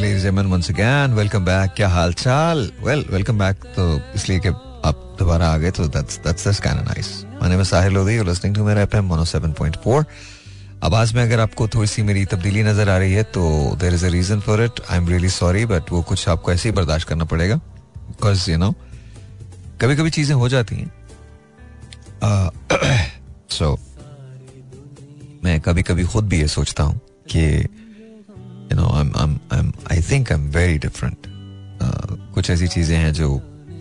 ladies and gentlemen, once again, welcome back. क्या हाल चाल? Well, welcome back इसलिए कि आप दोबारा आ गए that's that's that's kind of nice. My name is Sahil Lodi. You're मेरा FM 107.4. आवाज़ में अगर आपको थोड़ी सी मेरी तब्दीली नज़र आ रही है तो there is a reason for it I am really sorry but वो कुछ आपको ऐसे ही बर्दाश्त करना पड़ेगा बिकॉज़ यू नो कभी कभी चीज़ें हो जाती हैं सो uh, मैं कभी कभी खुद भी ये सोचता हूँ कि you know I am I think I am very different कुछ ऐसी चीज़ें हैं जो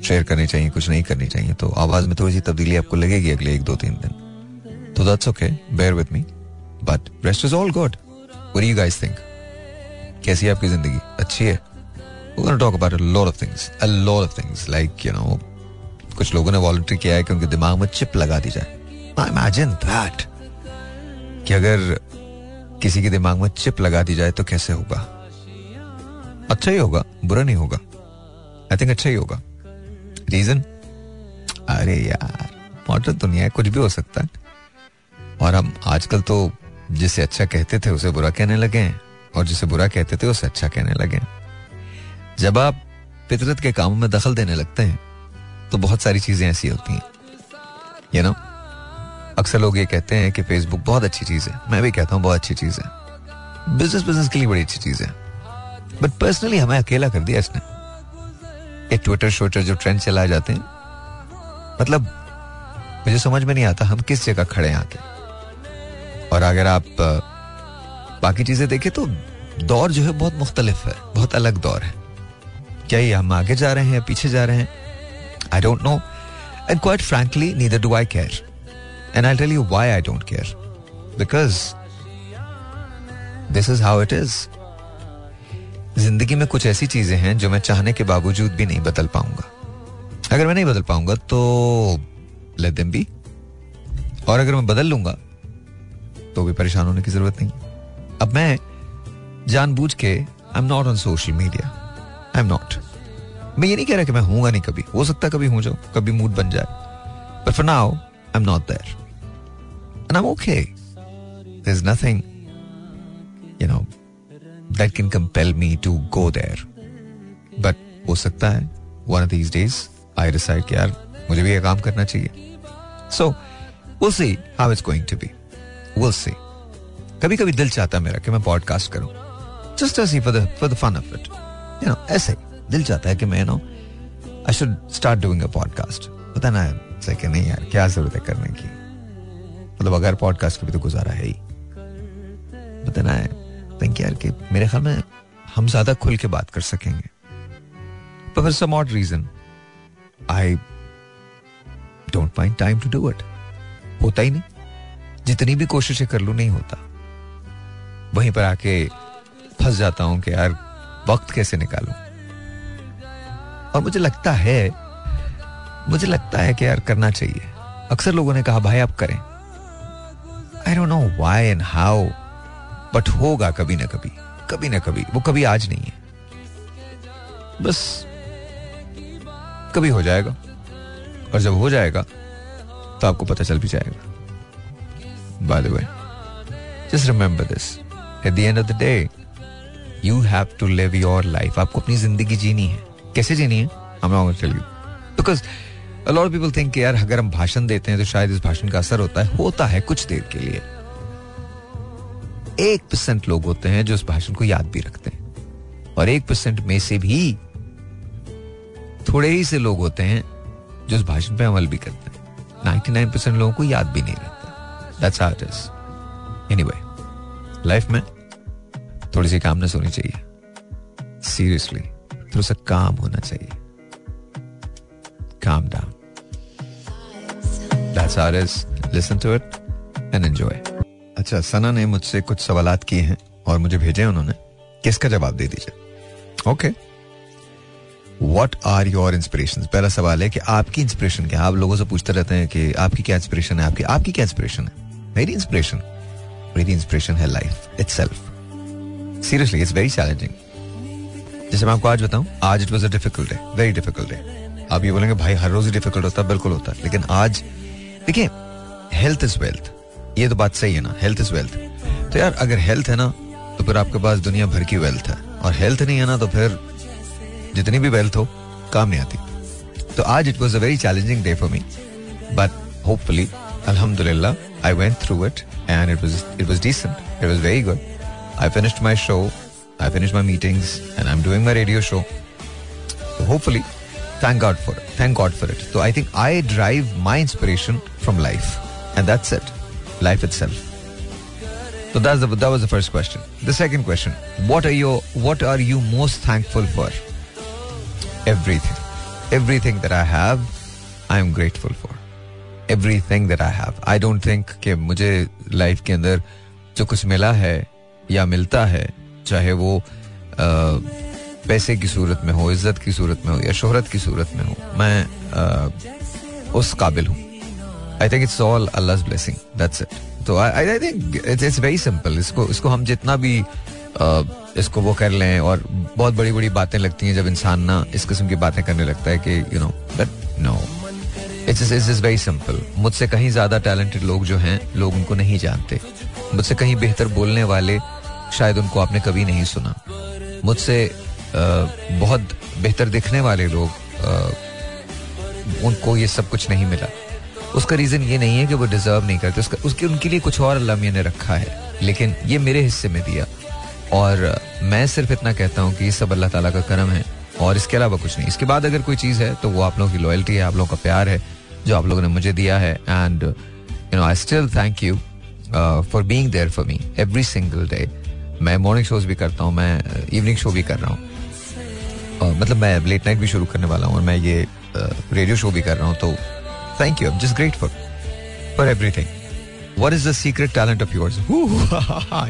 शेयर करनी चाहिए कुछ नहीं करनी चाहिए तो आवाज़ में थोड़ी सी तब्दीली आपको लगेगी अगले एक दो तीन दिन। तो that's okay bear with me but rest is all good what you guys think कैसी है आपकी ज़िंदगी? अच्छी है? Talk about a lot of things. A lot of things. Like, you know, कुछ लोगों ने वॉलंटरी किया है कि उनके दिमाग में चिप लगा दी जाए। आई इमेजिन दैट कि अगर किसी के दिमाग में चिप लगा दी जाए तो कैसे होगा? अच्छा ही होगा, बुरा नहीं होगा। आई थिंक अच्छा ही होगा। रीजन अरे यार मॉडर्न दुनिया है, कुछ भी हो सकता है। और हम आजकल तो जिसे अच्छा कहते थे, उसे बुरा कहने लगे हैं। और जिसे बुरा कहते थे, उसे अच्छा कहने लगे हैं। जब आप फितरत के कामों में दखल देने लगते हैं तो बहुत सारी चीज़ें ऐसी होती हैं। यू नो अक्सर लोग ये कहते हैं कि फेसबुक बहुत अच्छी चीज़ है। मैं भी कहता हूँ बहुत अच्छी चीज़ है। बिज़नेस बिज़नेस के लिए बड़ी अच्छी चीज़ है। बट पर्सनली हमें अकेला कर दिया इसने। ये ट्विटर श्विटर जो ट्रेंड चलाए जाते हैं मतलब मुझे समझ में नहीं आता हम किस जगह खड़े हैं आके। और अगर आप बाकी चीज़ें देखें तो दौर जो है बहुत मुख्तलिफ़ है, बहुत अलग दौर है। क्या ये हम आगे जा रहे हैं, पीछे जा रहे हैं? I don't know and quite frankly neither do I care and I tell you why I don't care because this is how it is ज़िंदगी में कुछ ऐसी चीज़ें हैं जो मैं चाहने के बावजूद भी नहीं बदल पाऊँगा। अगर मैं नहीं बदल पाऊँगा तो लेट देम बी और अगर मैं बदल लूँगा तो भी परेशान होने की ज़रूरत नहीं। अब मैं जानबूझ के I am not on social media I am not मैं ये नहीं कह रहा कि मैं हूँगा नहीं कभी। हो सकता कभी हूँ जाऊँ, कभी मूड बन जाए। पर for now I am not there and I am okay there is nothing you know that can compel me to go there but हो सकता है one of these days I decide कि यार, मुझे भी ये काम करना चाहिए। सो we'll see how it's going to be. We'll see. कभी कभी दिल चाहता है मेरा कि मैं पॉडकास्ट करूँ। जस्ट ऐसे for the for the fun of it you know ऐसे दिल चाहता है कि मैं no I should start doing a podcast पता ना है कि नहीं यार, क्या ज़रूरत है करने की? मतलब अगर पॉडकास्ट का भी तो गुजारा है ही। पता ना है थिंक यार कि मेरे ख्याल में हम ज़्यादा खुल के बात कर सकेंगे। पर for some odd reason I don't find time to do it होता ही नहीं। जितनी भी कोशिशें कर लू, नहीं होता। वहीं पर आके फंस जाता हूँ कि यार, वक्त कैसे निकालूं। और मुझे लगता है, मुझे लगता है कि यार, करना चाहिए। अक्सर लोगों ने कहा, भाई, आप करें। I don't know why and how but होगा कभी ना कभी कभी ना कभी, वो कभी आज नहीं है। बस कभी हो जाएगा, और जब हो जाएगा तो आपको पता चल भी जाएगा। By the way just remember this at the end of the day you have to live your life आपको अपनी ज़िंदगी जीनी है। कैसे जीनी है? हम लोग because a lot of people think कि यार अगर हम भाषण देते हैं तो शायद इस भाषण का असर होता है। होता है कुछ देर के लिए। एक परसेंट लोग होते हैं जो उस भाषण को याद भी रखते हैं। और एक परसेंट में से भी थोड़े ही से लोग होते हैं जो उस भाषण पे अमल भी करते हैं। नाइनटी नाइन परसेंट लोगों को याद भी नहीं रहता। दैट्स लाइफ में थोड़ी सी कामनेस होनी चाहिए। सीरियसली थोड़ा सा काम होना चाहिए। Calm down That's how it is. Listen to it and enjoy. अच्छा सना ने मुझसे कुछ सवालात किए हैं और मुझे भेजे उन्होंने। किसका जवाब दे दीजिए? Okay what are your inspiration पहला सवाल है कि आपकी इंस्पिरेशन क्या आप लोगों से पूछते रहते हैं कि आपकी क्या इंस्पिरेशन है? आपकी आपकी क्या इंस्पिरेशन है? मेरी इंस्पिरेशन मेरी इंस्पिरेशन है life itself seriously it's very challenging जैसे मैं आपको आज बताऊँ आज it was a difficult day very difficult day आप ये बोलेंगे, भाई, हर रोज ही डिफ़िकल्ट होता है. बिल्कुल होता है। लेकिन आज, देखिए हेल्थ इज़ वेल्थ ये तो बात सही है ना हेल्थ इज़ वेल्थ तो यार, अगर हेल्थ है ना तो फिर आपके पास दुनिया भर की वेल्थ है। और हेल्थ नहीं है ना तो फिर जितनी भी वेल्थ हो, काम नहीं आती। तो आज it was a very challenging day for me but hopefully अल्हम्दुलिल्लाह I went through it and it was it was decent it was very good I finished my show I finish my meetings and I am doing my radio show hopefully thank god for it thank god for it so i think i drive my inspiration from life and that's it life itself so that's the, that was the first question the second question what are your what are you most thankful for everything everything that i have i am grateful for everything that i have i don't think कि मुझे life के अंदर जो कुछ मिला है या मिलता है चाहे वो uh, पैसे की सूरत में हो इज़्ज़त की सूरत में हो या शोहरत की सूरत में हो मैं आ, उस काबिल हूँ। आई थिंक इट्स ऑल अल्लाह ब्लेसिंग दैट्स इट तो I think it's very simple इसको इसको हम जितना भी आ, इसको वो कर लें और बहुत बड़ी बड़ी बातें लगती हैं जब इंसान ना इस किस्म की बातें करने लगता है कि you know but no it's it's is very simple मुझसे कहीं ज़्यादा टैलेंटेड लोग जो हैं लोग उनको नहीं जानते। मुझसे कहीं बेहतर बोलने वाले शायद उनको आपने कभी नहीं सुना। मुझसे बहुत बेहतर दिखने वाले लोग उनको ये सब कुछ नहीं मिला। उसका रीजन ये नहीं है कि वो डिजर्व नहीं करते। उसका, उसके, उनके लिए कुछ और अल्लाह ने रखा है, लेकिन ये मेरे हिस्से में दिया। और मैं सिर्फ़ इतना कहता हूँ कि ये सब अल्लाह ताला का करम है, और इसके अलावा कुछ नहीं। इसके बाद अगर कोई चीज़ है तो वो आप लोगों की लॉयल्टी है, आप लोगों का प्यार है, जो आप लोगों ने मुझे दिया है। And you know I still thank you for being there for me every single day मैं मॉर्निंग शोज़ भी करता हूँ, मैं इवनिंग शो भी कर रहा हूँ। मतलब मैं लेट नाइट भी शुरू करने वाला हूँ और मैं ये रेडियो शो भी कर रहा हूँ तो thank you just grateful for for everything what is the secret talent of yours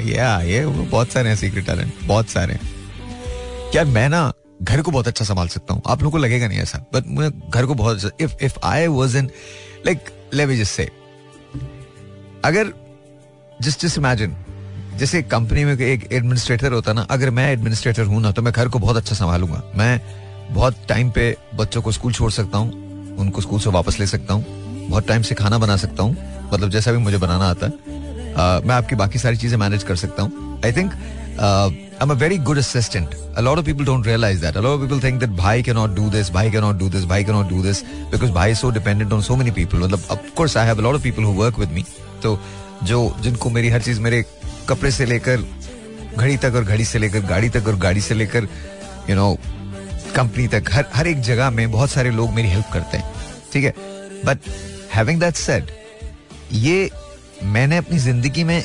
या ये बहुत सारे हैं सीक्रेट टैलेंट बहुत सारे हैं। क्या मैं ना घर को बहुत अच्छा संभाल सकता हूँ? आप लोगों को लगेगा नहीं ऐसा बट मुझे घर को बहुत if if I was in like let me just say अगर जस्ट जस्ट इमेजिन जैसे कंपनी में एक एडमिनिस्ट्रेटर होता ना अगर मैं एडमिनिस्ट्रेटर हूँ ना तो मैं घर को बहुत अच्छा संभालूँगा मैं बहुत टाइम पे बच्चों को स्कूल छोड़ सकता हूँ उनको स्कूल से वापस ले सकता हूँ बहुत टाइम से खाना बना सकता हूँ मतलब जैसा भी मुझे बनाना आता है uh, मैं आपकी बाकी सारी चीज़ें मैनेज कर सकता हूँ I think I'm a very good assistant. A lot of people don't realize that. A lot of people think that bhai cannot do this, bhai cannot do this, bhai cannot do this because bhai is so dependent on so many people. मतलब of course I have a lot of people who work with me. तो जो जिनको मेरी हर चीज़ मेरे कपड़े से लेकर घड़ी तक और घड़ी से लेकर गाड़ी तक और गाड़ी से लेकर यू नो कंपनी तक हर हर एक जगह में बहुत सारे लोग मेरी हेल्प करते हैं ठीक है? बट हैविंग दैट सेड ये मैंने अपनी ज़िंदगी में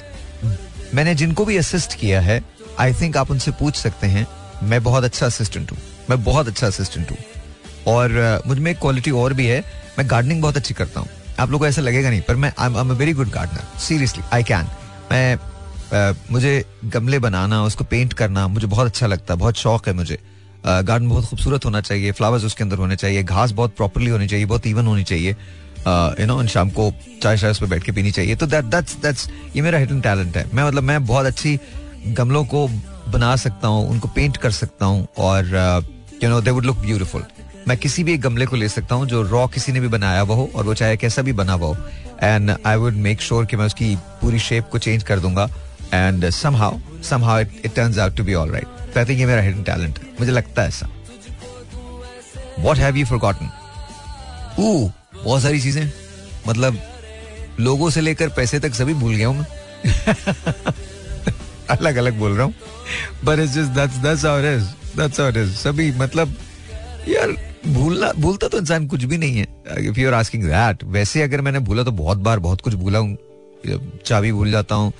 मैंने जिनको भी असिस्ट किया है आई थिंक आप उनसे पूछ सकते हैं मैं बहुत अच्छा असिस्टेंट हूँ मैं बहुत अच्छा असिस्टेंट हूँ। और uh, मुझमें एक क्वालिटी और भी है मैं गार्डनिंग बहुत अच्छी करता हूँ। आप लोगों को ऐसा लगेगा नहीं पर मैं I am a very good gardener seriously I can मैं मुझे गमले बनाना, उसको पेंट करना मुझे बहुत अच्छा लगता है, बहुत शौक है मुझे। गार्डन बहुत खूबसूरत होना चाहिए फ्लावर्स उसके अंदर होने चाहिए, घास बहुत प्रॉपरली होनी चाहिए, बहुत इवन होनी चाहिए। यू नो शाम को चाय शाय उस पर बैठ के पीनी चाहिए। तो दैट दैट्स दैट्स ये मेरा हिडन टैलेंट है। मैं मतलब मैं बहुत अच्छी गमलों को बना सकता हूँ, उनको पेंट कर सकता हूँ और you know they would look beautiful मैं किसी भी एक गमले को ले सकता हूँ जो रॉ किसी ने भी बनाया हुआ हो और वो चाहे कैसा भी बना हुआ हो। And I would make sure कि मैं उसकी पूरी शेप को चेंज कर दूँगा। And somehow somehow it it turns out to be all right तो आई थिंक ये मेरा हिडन टैलेंट है। मुझे लगता है ऐसा। वॉट हैव यू फॉरगॉटन ऊ बहुत सारी चीज़ें। मतलब लोगों से लेकर पैसे तक सभी भूल गया हूँ मैं। अलग अलग बोल रहा हूँ। But it's just that's that's it is that's it is सभी मतलब यार, भूलना, भूलता तो इंसान कुछ भी नहीं है। If you are asking that वैसे अगर मैंने भूला तो बहुत बार बहुत कुछ भूला हूँ। चाबी भूल जाता हूँ।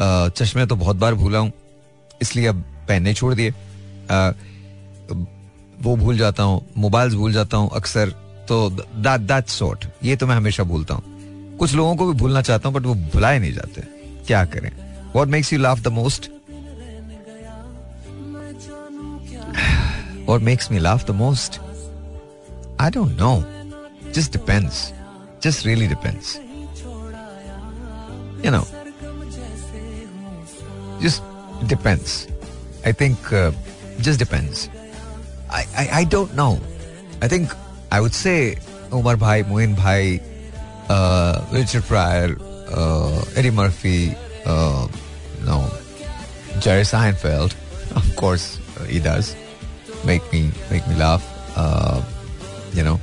चश्मे तो बहुत बार भूला हूँ, इसलिए अब पहनने छोड़ दिए। वो भूल जाता हूँ, मोबाइल्स भूल जाता हूँ अक्सर तो दैट दैट सॉर्ट ये तो मैं हमेशा भूलता हूँ। कुछ लोगों को भी भूलना चाहता हूँ बट वो भुलाए नहीं जाते। क्या करें? What makes you laugh the most what makes me laugh the most I don't know just depends just really depends you know just depends. I think uh, just depends. I, I, I don't know. I think I would say Omar Bhai, Moin Bhai, uh, Richard Pryor, uh, Eddie Murphy, uh, no, Jerry Seinfeld, of course, he does make me make me laugh you know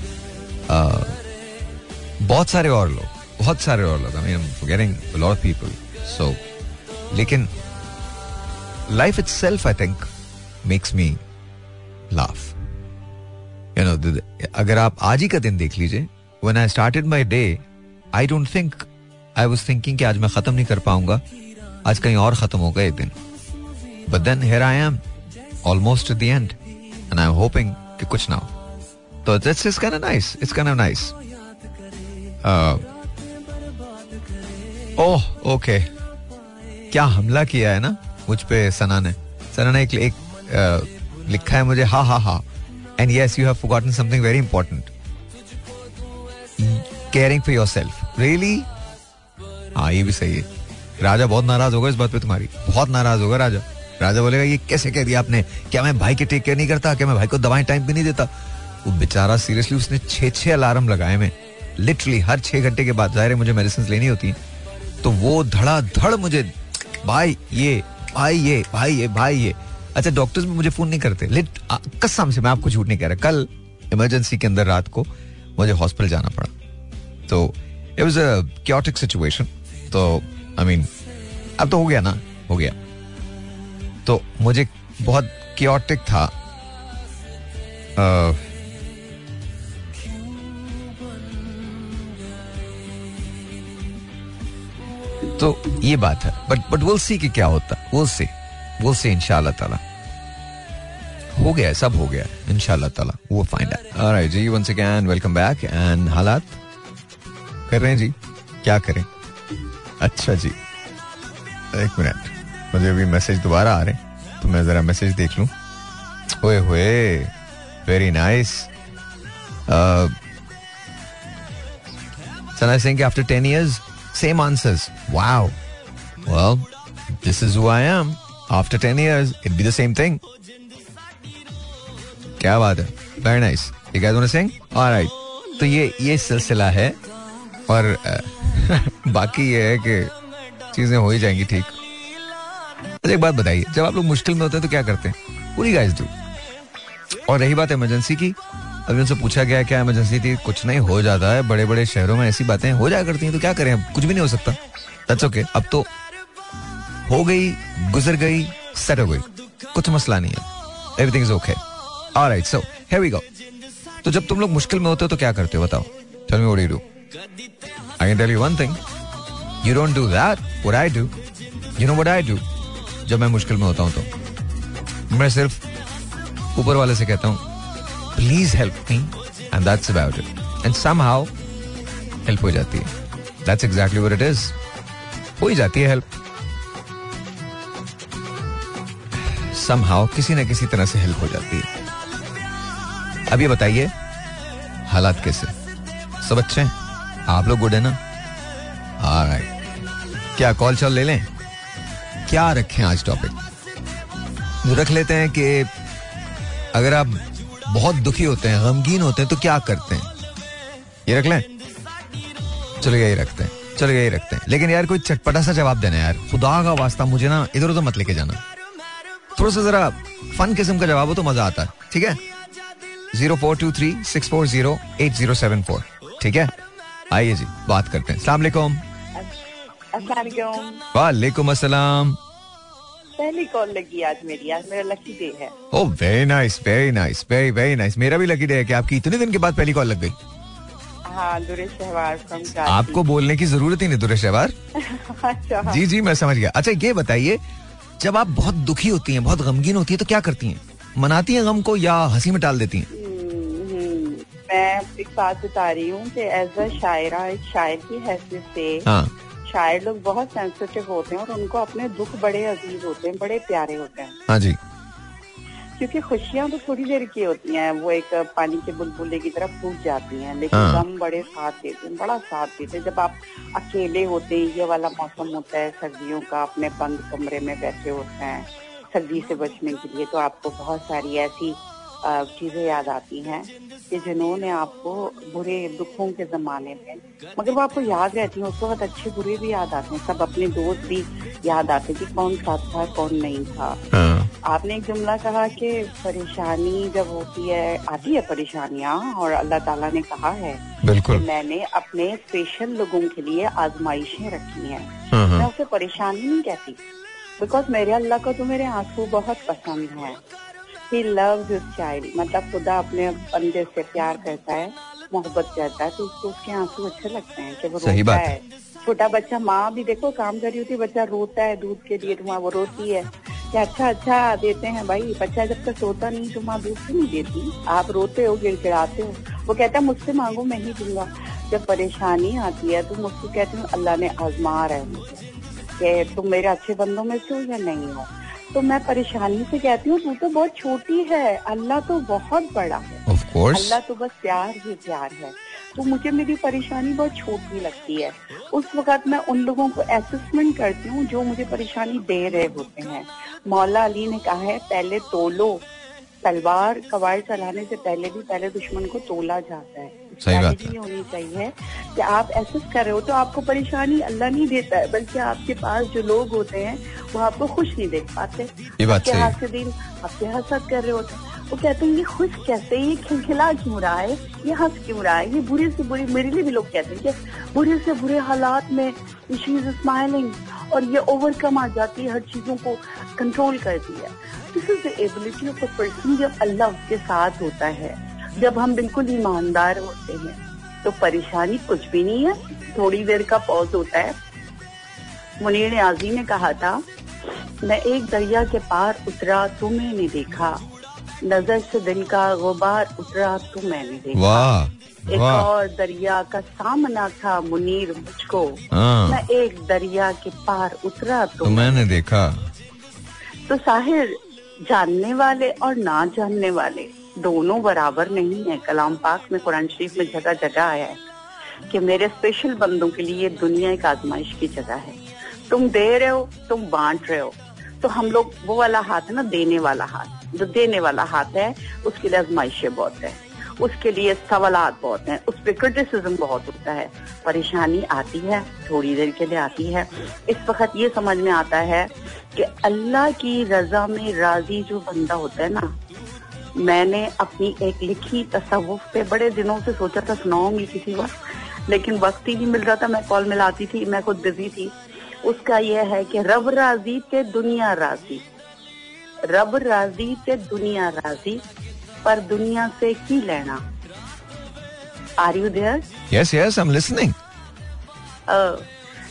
बहुत सारे और लोग बहुत सारे और लोग I mean forgetting a lot of people so लेकिन life itself I think makes me laugh you know अगर आप आज ही का दिन देख लीजिए when I started my day I don't think I was thinking कि आज मैं खत्म नहीं कर पाऊँगा। आज कहीं और खत्म होगा एक दिन। But then here I am almost at the end and I am hoping कि कुछ ना हो। तो it's it's kind nice it's kind nice oh okay क्या हमला किया है ना? मुझ पे सना ने सना ने एक, एक uh, लिखा है मुझे हा हा हा। And yes you have forgotten something very important caring for yourself really हाँ ये भी सही है। राजा बहुत नाराज़ होगा इस बात पे तुम्हारी। बहुत नाराज़ होगा राजा। राजा बोलेगा ये कैसे कह दिया आपने? क्या मैं भाई के टेक केयर नहीं करता? क्या मैं भाई को दवाएँ टाइम पे नहीं देता? वो बेचारा सीरियसली उसने छह छह अलार्म लगाए मैं लिटरली हर छह घंटे के बाद ज़ाहिर है मुझे मेडिसिन लेनी होती है। तो वो धड़ा धड़ मुझे भाई ये भाई ये भाई ये भाई ये। अच्छा डॉक्टर्स भी मुझे फ़ोन नहीं करते। लिट कसम से मैं आपको झूठ नहीं कह रहा। कल इमरजेंसी के अंदर रात को मुझे हॉस्पिटल जाना पड़ा। तो it was a chaotic situation तो आई I मीन mean, अब तो हो गया ना? हो गया। तो मुझे बहुत क्योटिक था। uh, तो ये बात है। बट बट विल सी कि क्या होता। विल सी विल सी इंशाल्लाह ताला। हो गया सब हो गया इंशाल्लाह ताला। वो find alright ji once again welcome back and हालात? कर रहे हैं जी? क्या करें? अच्छा जी। एक मिनट। मुझे अभी मैसेज दोबारा आ रहे हैं तो मैं जरा मैसेज देख लूँ। ओए होए very nice Sana Singh after ten years Same answers. Wow. Well, this is who I am. After 10 years, it'd be the same thing. क्या बात है very nice you guys want sing alright तो ये ये सिलसिला है और बाकी ये है कि चीज़ें हो ही जाएँगी ठीक अच्छा एक बात बताइए जब आप लोग मुश्किल में होते हैं तो क्या करते हैं पूरी गाइस डू और रही बात इमरजेंसी की अभी उनसे पूछा गया क्या इमरजेंसी थी? कुछ नहीं, हो जाता है। बड़े बड़े शहरों में ऐसी बातें हो जाया करती हैं तो क्या करें अब? कुछ भी नहीं हो सकता। दैट्स ओके अब तो हो गई, गुजर गई सेट हो गई। कुछ मसला नहीं है। Everything is okay alright so here we go तो जब तुम लोग मुश्किल में होते हो तो क्या करते हो? बताओ। Tell me what you do I can tell you one thing you don't do that what I do you know what I do जब मैं मुश्किल में होता हूँ तो। मैं सिर्फ़ ऊपर वाले से कहता हूँ please help me and that's about it and somehow help हो जाती है. That's exactly what it is हो ही जाती है हेल्प समहाउ किसी ना किसी तरह से हेल्प हो जाती है. अब ये बताइए, हालात कैसे? सब अच्छे हैं? आप लोग गुड है ना? राइट क्या कॉल चल ले लें? क्या रखें आज टॉपिक रख लेते हैं कि अगर आप बहुत दुखी होते हैं गमगीन होते हैं तो क्या करते हैं? ये रख लें? चलो यही रखते हैं चलो यही रखते हैं। लेकिन यार कोई चटपटा सा जवाब देना यार। खुदा का वास्ता मुझे ना इधर उधर मत लेके जाना। थोड़ा सा जरा फन किस्म का जवाब हो तो मज़ा आता है ठीक है? Zero four two three six four zero eight zero seven four ठीक है? आइए जी बात करते हैं। सलाम वालेकुम अस्सलाम। पहली कॉल लगी आज मेरी आज मेरा लकी डे है। ओ very nice very nice very very nice मेरा भी लकी डे है कि आपकी इतने दिन के बाद पहली कॉल लग गई। हाँ आपको बोलने की ज़रूरत ही नहीं दुरेश शहवार अच्छा। जी जी मैं समझ गया। अच्छा ये बताइए जब आप बहुत दुखी होती हैं बहुत गमगीन होती है तो क्या करती हैं? मनाती हैं गम को या हँसी में टाल देती हैं? हम्म, हम्म। मैं एक बात बता रही हूँ कि एज अ शायरा एक शायर की हैसियत से हाँ। शायर लोग बहुत सेंसिटिव होते हैं और उनको अपने दुख बड़े अज़ीज़ होते हैं बड़े प्यारे होते हैं। हाँ जी। क्योंकि खुशियाँ तो थोड़ी देर की होती हैं वो एक पानी के बुलबुले की तरफ़ फूट जाती हैं लेकिन हाँ। गम बड़े साथ देते हैं बड़ा साथ देते हैं। जब आप अकेले होते हैं ये वाला मौसम होता है सर्दियों का अपने बंद कमरे में बैठे होते हैं सर्दी से बचने के लिए तो आपको बहुत सारी ऐसी चीज़ें याद आती हैं कि जिन्होंने आपको बुरे दुखों के जमाने में मगर वो आपको याद रहती है उस वक्त अच्छे बुरे भी याद आते हैं। सब अपने दोस्त भी याद आते कि कौन साथ था कौन नहीं था। हाँ। आपने एक जुमला कहा कि परेशानी जब होती है आती है परेशानियाँ और अल्लाह ताला ने कहा है बिल्कुल। मैंने अपने स्पेशल लोगों के लिए आजमाइशें रखी हैं। हाँ, हाँ। मैं उसे परेशानी नहीं कहती बिकॉज़ मेरे अल्लाह को तो मेरे आँसू बहुत पसंद है। ही लव हिज चाइल्ड मतलब खुदा अपने बंदे से प्यार करता है मोहब्बत करता है तो उसको उसके आँसू अच्छे लगते हैं कि वो सही रोता है। छोटा बच्चा माँ भी देखो काम कर रही होती है बच्चा रोता है दूध के लिए तो माँ वो रोती है। कि अच्छा अच्छा देते हैं भाई। बच्चा जब तक सोता नहीं तो माँ दूध नहीं देती? आप रोते हो गिड़गिड़ाते हो। वो कहता है मुझसे मांगो मैं ही दूँगा। जब परेशानी आती है तो मुझसे कहती हूँ अल्लाह ने आजमा रहे मुझे कि तुम मेरे अच्छे बंदों में से हो या नहीं हो? तो मैं परेशानी से कहती हूँ तू तो बहुत छोटी है अल्लाह तो बहुत बड़ा है। अल्लाह तो बस प्यार ही प्यार है। तो मुझे मेरी परेशानी बहुत छोटी लगती है। उस वक्त मैं उन लोगों को असेसमेंट करती हूँ जो मुझे परेशानी दे रहे होते हैं। मौला अली ने कहा है पहले तोलो। तलवार कवाड़ चलाने से पहले भी पहले दुश्मन को तोला जाता है। सही बात है। होनी चाहिए कि आप ऐसे कर रहे हो तो आपको परेशानी अल्लाह नहीं देता है बल्कि आपके पास जो लोग होते हैं वो आपको खुश नहीं देख पाते। ये बात आपके दिन आपके हसद कर रहे होते वो कहते हैं ये खुश कैसे ये खिलखिला क्यों रहा है? ये हंस क्यों रहा है? ये बुरे से बुरे मेरे लिए भी लोग कहते हैं कि बुरे से बुरे हालात में शी इज़ स्माइलिंग और ये ओवरकम आ जाती है हर चीज़ों को कंट्रोल करती है। This is the ability of a person जब अल्लाह उसके साथ होता है। जब हम बिल्कुल ईमानदार होते हैं तो परेशानी कुछ भी नहीं है। थोड़ी देर का पॉज होता है। मुनीर आजी ने कहा था मैं एक दरिया के पार उतरा तो मैंने देखा। नज़र से दिन का गुबार उतरा तो मैंने देखा। एक और दरिया का सामना था मुनीर मुझको। हाँ। मैं एक दरिया के पार उतरा तो, तो मैंने देखा। तो साहिर जानने वाले और ना जानने वाले दोनों बराबर नहीं है। कलाम पाक में, कुरान शरीफ में जगह जगह आया है कि मेरे स्पेशल बंदों के लिए दुनिया एक आजमाइश की जगह है। तुम दे रहे हो, तुम बांट रहे हो। तो हम लोग, वो वाला हाथ है ना, देने वाला हाथ। जो देने वाला हाथ है, उसके लिए आजमाइशें बहुत है। उसके लिए सवाल बहुत हैं। उस पर क्रिटिसिज्म बहुत होता है। परेशानी आती है, थोड़ी देर के लिए आती है। इस वक्त ये समझ में आता है कि अल्लाह की रजा में राज़ी जो बंदा होता है ना मैंने अपनी एक लिखी तस्वुफ पे बड़े दिनों से सोचा था सुनाऊँगी किसी वक्त लेकिन वक्त ही नहीं मिल रहा था। मैं कॉल मिलाती थी मैं खुद बिज़ी थी। उसका यह है कि रब राज़ी ते दुनिया राज़ी। रब राज़ी ते दुनिया राज़ी पर दुनिया से की लेना। Are you there yes yes I am listening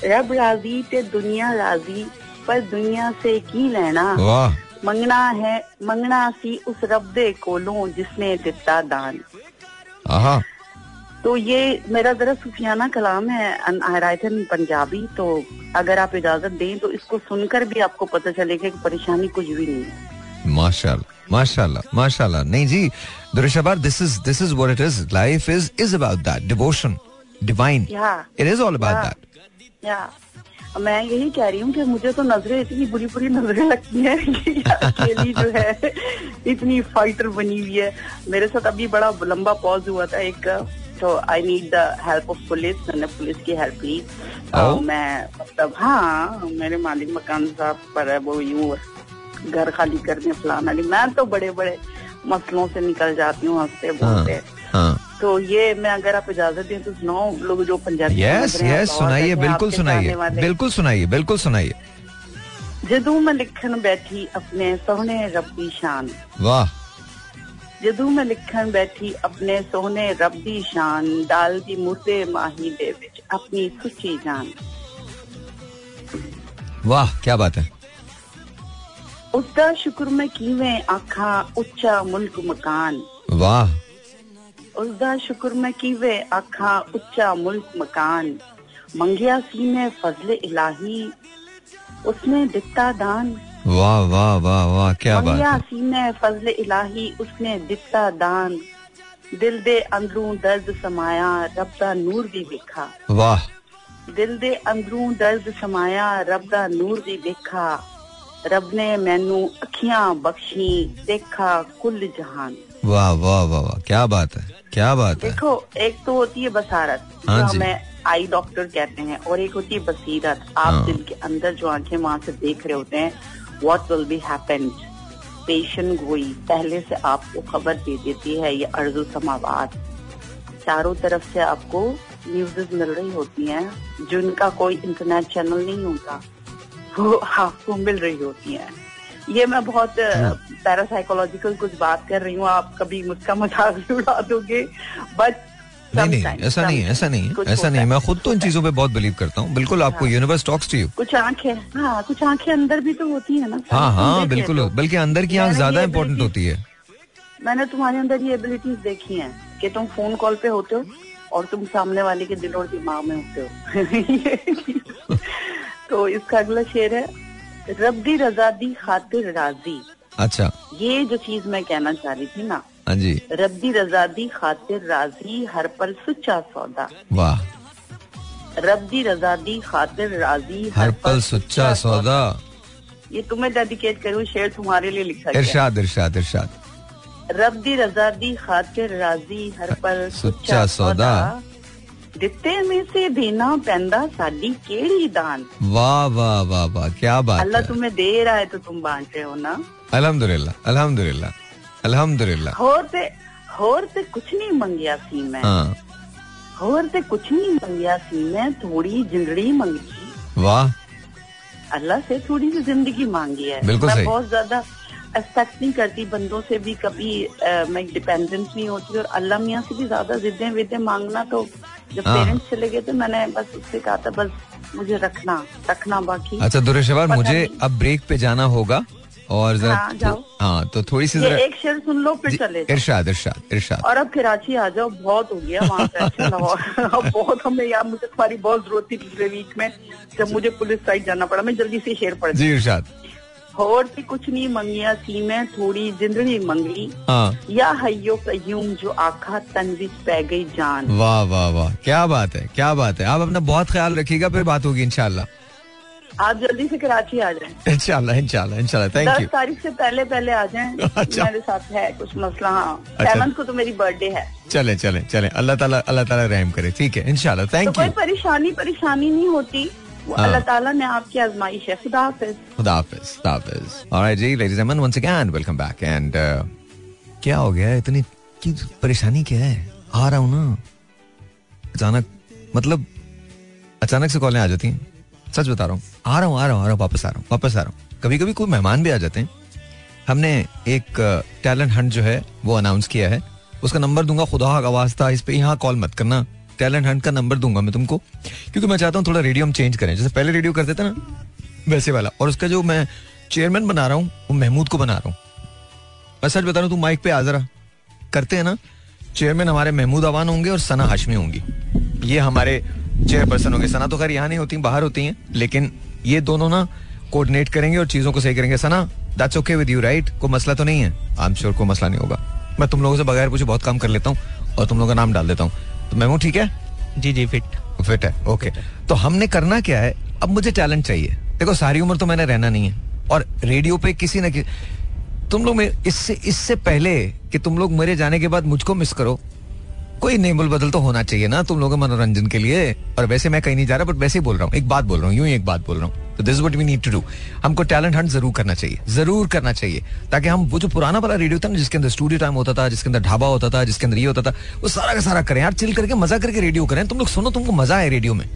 रब राज़ी ते दुनिया राज़ी पर दुनिया से की लेना। वाह। मंगना है मंगना सी उस रब दे कोलों जिसने दिता दान। तो ये मेरा जरा सुफियाना कलाम है आयरायतन पंजाबी तो अगर आप इजाज़त दें तो इसको सुनकर भी आपको पता चलेगा कि परेशानी कुछ भी नहीं है। माशाल्लाह माशाल्लाह माशाल्लाह। नहीं जी दुरुशाबाद this is this is what it is life is is about that devotion divine it is all about that या मैं यही कह रही हूँ कि मुझे तो नज़रें इतनी बुरी बुरी नज़रें लगती हैं अकेली जो है इतनी फाइटर बनी हुई है मेरे साथ अभी बड़ा लंबा पॉज हुआ था एक तो I need the help of police मैंने पुलिस की हेल्प ली oh. मैं मतलब हाँ मेरे मालिक मकान साहब पर है वो यूँ घर खाली करने फलाना मैं तो बड़े बड़े मसलों से निकल जाती हूँ हँसते बोलते हाँ, हाँ. तो ये मैं अगर आप इजाज़त दें तो सुनाओ लोग जो पंजाबी यस यस सुनाइए बिल्कुल सुनाइए बिल्कुल सुनाइए बिल्कुल सुनाइए। जदू मैं लिखन बैठी अपने सोहने रब्बी शान। वाह। जदू मैं लिखन बैठी अपने सोहने रब्बी शान डाल दी मुर्दे माही दे विच अपनी सुची जान। वाह क्या बात है। उसका शुक्र मैं कीवें आखा उच्चा मुल्क मकान। वाह। उसका शुक्र मैं कीवे आखा उच्चा मुल्क मकान। मंगिया सी में फजल इलाही। उसने दिता दान। वाह वाह वाह वाह क्या बात मंगिया सी में फजले इलाही उसने दिता दान। दिल दे अंदरों दर्द समाया रब दा नूर भी देखा। वाह। दिल दे अंदरों दर्द समाया रब दा नूर भी देखा। रब ने मैनू अखियाँ बख्शी देखा कुल जहान। वाह वाह वाह वाह क्या बात है। क्या बात है? देखो एक तो होती है बसारत हाँ जो। हमें आई डॉक्टर कहते हैं और एक होती है बसीरत। आप हाँ। दिल के अंदर जो आँखें वहाँ से देख रहे होते हैं व्हाट विल बी हैपेंड पेशन गोई पहले से आपको खबर दे देती है ये अर्जुल समावाद चारों तरफ़ से आपको न्यूज़ मिल रही होती हैं जिनका कोई इंटरनेट चैनल नहीं होता वो आपको मिल रही होती हैं। ये मैं बहुत पैरासाइकोलॉजिकल कुछ बात कर रही हूँ आप कभी मुझका मज़ाक भी उड़ा दोगे। बट नहीं नहीं ऐसा नहीं है ऐसा नहीं है ऐसा नहीं है। मैं खुद तो इन चीज़ों पे बहुत बिलीव करता हूँ। बिल्कुल आपको यूनिवर्स टॉक्स टू यू कुछ आँखें हाँ कुछ आँखें अंदर भी तो होती है ना। हाँ हाँ बिल्कुल बल्कि अंदर की आँख ज़्यादा इम्पोर्टेंट होती है। मैंने तुम्हारे अंदर ये एबिलिटीज देखी हैं कि तुम फ़ोन कॉल पे होते हो और तुम सामने वाले के दिल और दिमाग में होते हो। तो इसका अगला शेर है रब्दी रजा दी खातिर राज़ी। अच्छा। ये जो चीज़ मैं कहना चाह रही थी ना हाँ जी। रब्दी रजा दी खातिर राज़ी हर पल सुच्चा सौदा। वाह। रब्दी रजा दी खातिर राज़ी हर पल सुच्चा सौदा। ये तुम्हें डेडिकेट करूँ शेर तुम्हारे लिए लिखा है। इरशाद इरशाद इरशाद। रब दी रजा दी खातिर राज़ी हर पल सुच्चा सौदा। ਦਿੱਤੇ में से देना पैंदा साडी केड़ी दान वाह वाह वाह वाह क्या बात अल्लाह है तुम्हें दे रहा है तो तुम बांट रहे हो ना अल्हम्दुलिल्लाह अल्हम्दुलिल्लाह अल्हम्दुलिल्लाह होर ते होर ते कुछ नहीं मंगिया सी मैं हाँ होर ते कुछ नहीं मंगिया सी मैं थोड़ी जिंदड़ी मंगी वाह अल्लाह से थोड़ी सी ज़िंदगी मांगी है बिल्कुल मैं बहुत ज़्यादा एक्सपेक्ट नहीं करती बंदों से भी कभी अ, मैं डिपेंडेंट नहीं होती और अल्लाह मियाँ से भी ज़्यादा जिद्दें विद्दें मांगना तो जब हाँ। पेरेंट्स चले गए तो मैंने बस उससे कहा था बस मुझे रखना रखना बाकी। अच्छा दुरेशवार मुझे। अब ब्रेक पे जाना होगा और हाँ, जाओ। हाँ तो थोड़ी सी जरा एक शेर सुन लो फिर चले इरशाद इरशाद इरशाद। और अब कराची आ जाओ बहुत हो गया वहाँ पे अच्छा अब बहुत हमें यार मुझे तुम्हारी बहुत ज़रूरत थी पिछले वीक में जब मुझे पुलिस साइड जाना पड़ा मैं जल्दी से शेर पढ़ जी इरशाद। और भी कुछ नहीं मंगिया सी मैं थोड़ी जिंदड़ी मंगली हाँ। या हयो कयूम जो आखा तन विच पै गई जान। वाह वाह वाह। क्या बात है क्या बात है। आप अपना बहुत ख्याल रखिएगा फिर बात होगी इनशाला आप जल्दी से कराची आ जाए। इनशाला इनशाला इनशाला थैंक दस यू तारीख से पहले पहले आ जाए। अच्छा। मेरे साथ है कुछ मसला हाँ। अच्छा। को तो मेरी बर्थडे है। चले चले चले। अल्लाह ताला अल्लाह ताला रहम करे। ठीक है इनशाला तो थैंक कोई परेशानी परेशानी नहीं होती। क्या हो गया? इतनी की परेशानी क्या है? आ रहा हूँ ना। अचानक मतलब अचानक से कॉलें आ जाती हैं। सच बता रहा हूँ। आ रहा हूँ, आ रहा हूँ, आ रहा हूँ, वापस आ रहा हूँ, वापस आ रहा हूँ। कभी कभी कोई मेहमान भी आ जाते हैं। हमने एक टैलेंट हंट जो है, वो अनाउंस किया है। उसका नंबर दूँगा, खुदा का वास्ता, इस पे यहाँ कॉल मत करना। टैलेंट हंट का नंबर दूँगा मैं तुमको, क्योंकि मैं चाहता हूँ थोड़ा रेडियो हम चेंज करें। जैसे पहले रेडियो करते थे ना, वैसे वाला। और उसका जो मैं चेयरमैन बना रहा हूँ, वो महमूद को बना रहा हूँ। मैं सच बता रहा हूँ, तू माइक पे आ जरा। करते हैं ना चेयरमैन हमारे महमूद अवान होंगे और सना हाशमी होंगी। ये हमारे चेयरपर्सन होंगे। सना तो खैर यहाँ नहीं होती, बाहर होती हैं, लेकिन ये दोनों ना कोऑर्डिनेट करेंगे और चीज़ों को सही करेंगे। Sana that's okay with you right कोई मसला तो नहीं है? आई एम श्योर कोई मसला नहीं होगा। मैं तुम लोगों से बगैर कुछ बहुत काम कर लेता हूँ और तुम लोगों का नाम डाल देता हूँ। तो ठीक है? जी जी फिट फिट है ओके तो हमने करना क्या है? अब मुझे टैलेंट चाहिए। देखो सारी उम्र तो मैंने रहना नहीं है। और रेडियो पे किसी ना किसी तुम लोग इससे इससे पहले कि तुम लोग मेरे जाने के बाद मुझको मिस करो कोई नेबल बदल तो होना चाहिए ना, तुम लोगों के मनोरंजन के लिए। और वैसे मैं कहीं नहीं जा रहा बट वैसे ही बोल रहा हूँ। एक बात बोल रहा हूँ, यूँ ही एक बात बोल रहा हूँ। तो this what we need to do हमको टैलेंट हंट ज़रूर करना चाहिए, ज़रूर करना चाहिए। ताकि हम वो जो पुराना वाला रेडियो था ना, जिसके अंदर स्टूडियो टाइम होता था, जिसके अंदर ढाबा होता था, जिसके अंदर ये होता था, वो सारा का सारा करें। यार चिल करके, मज़ा करके रेडियो करें। तुम लोग सुनो, तुमको मज़ा है रेडियो में।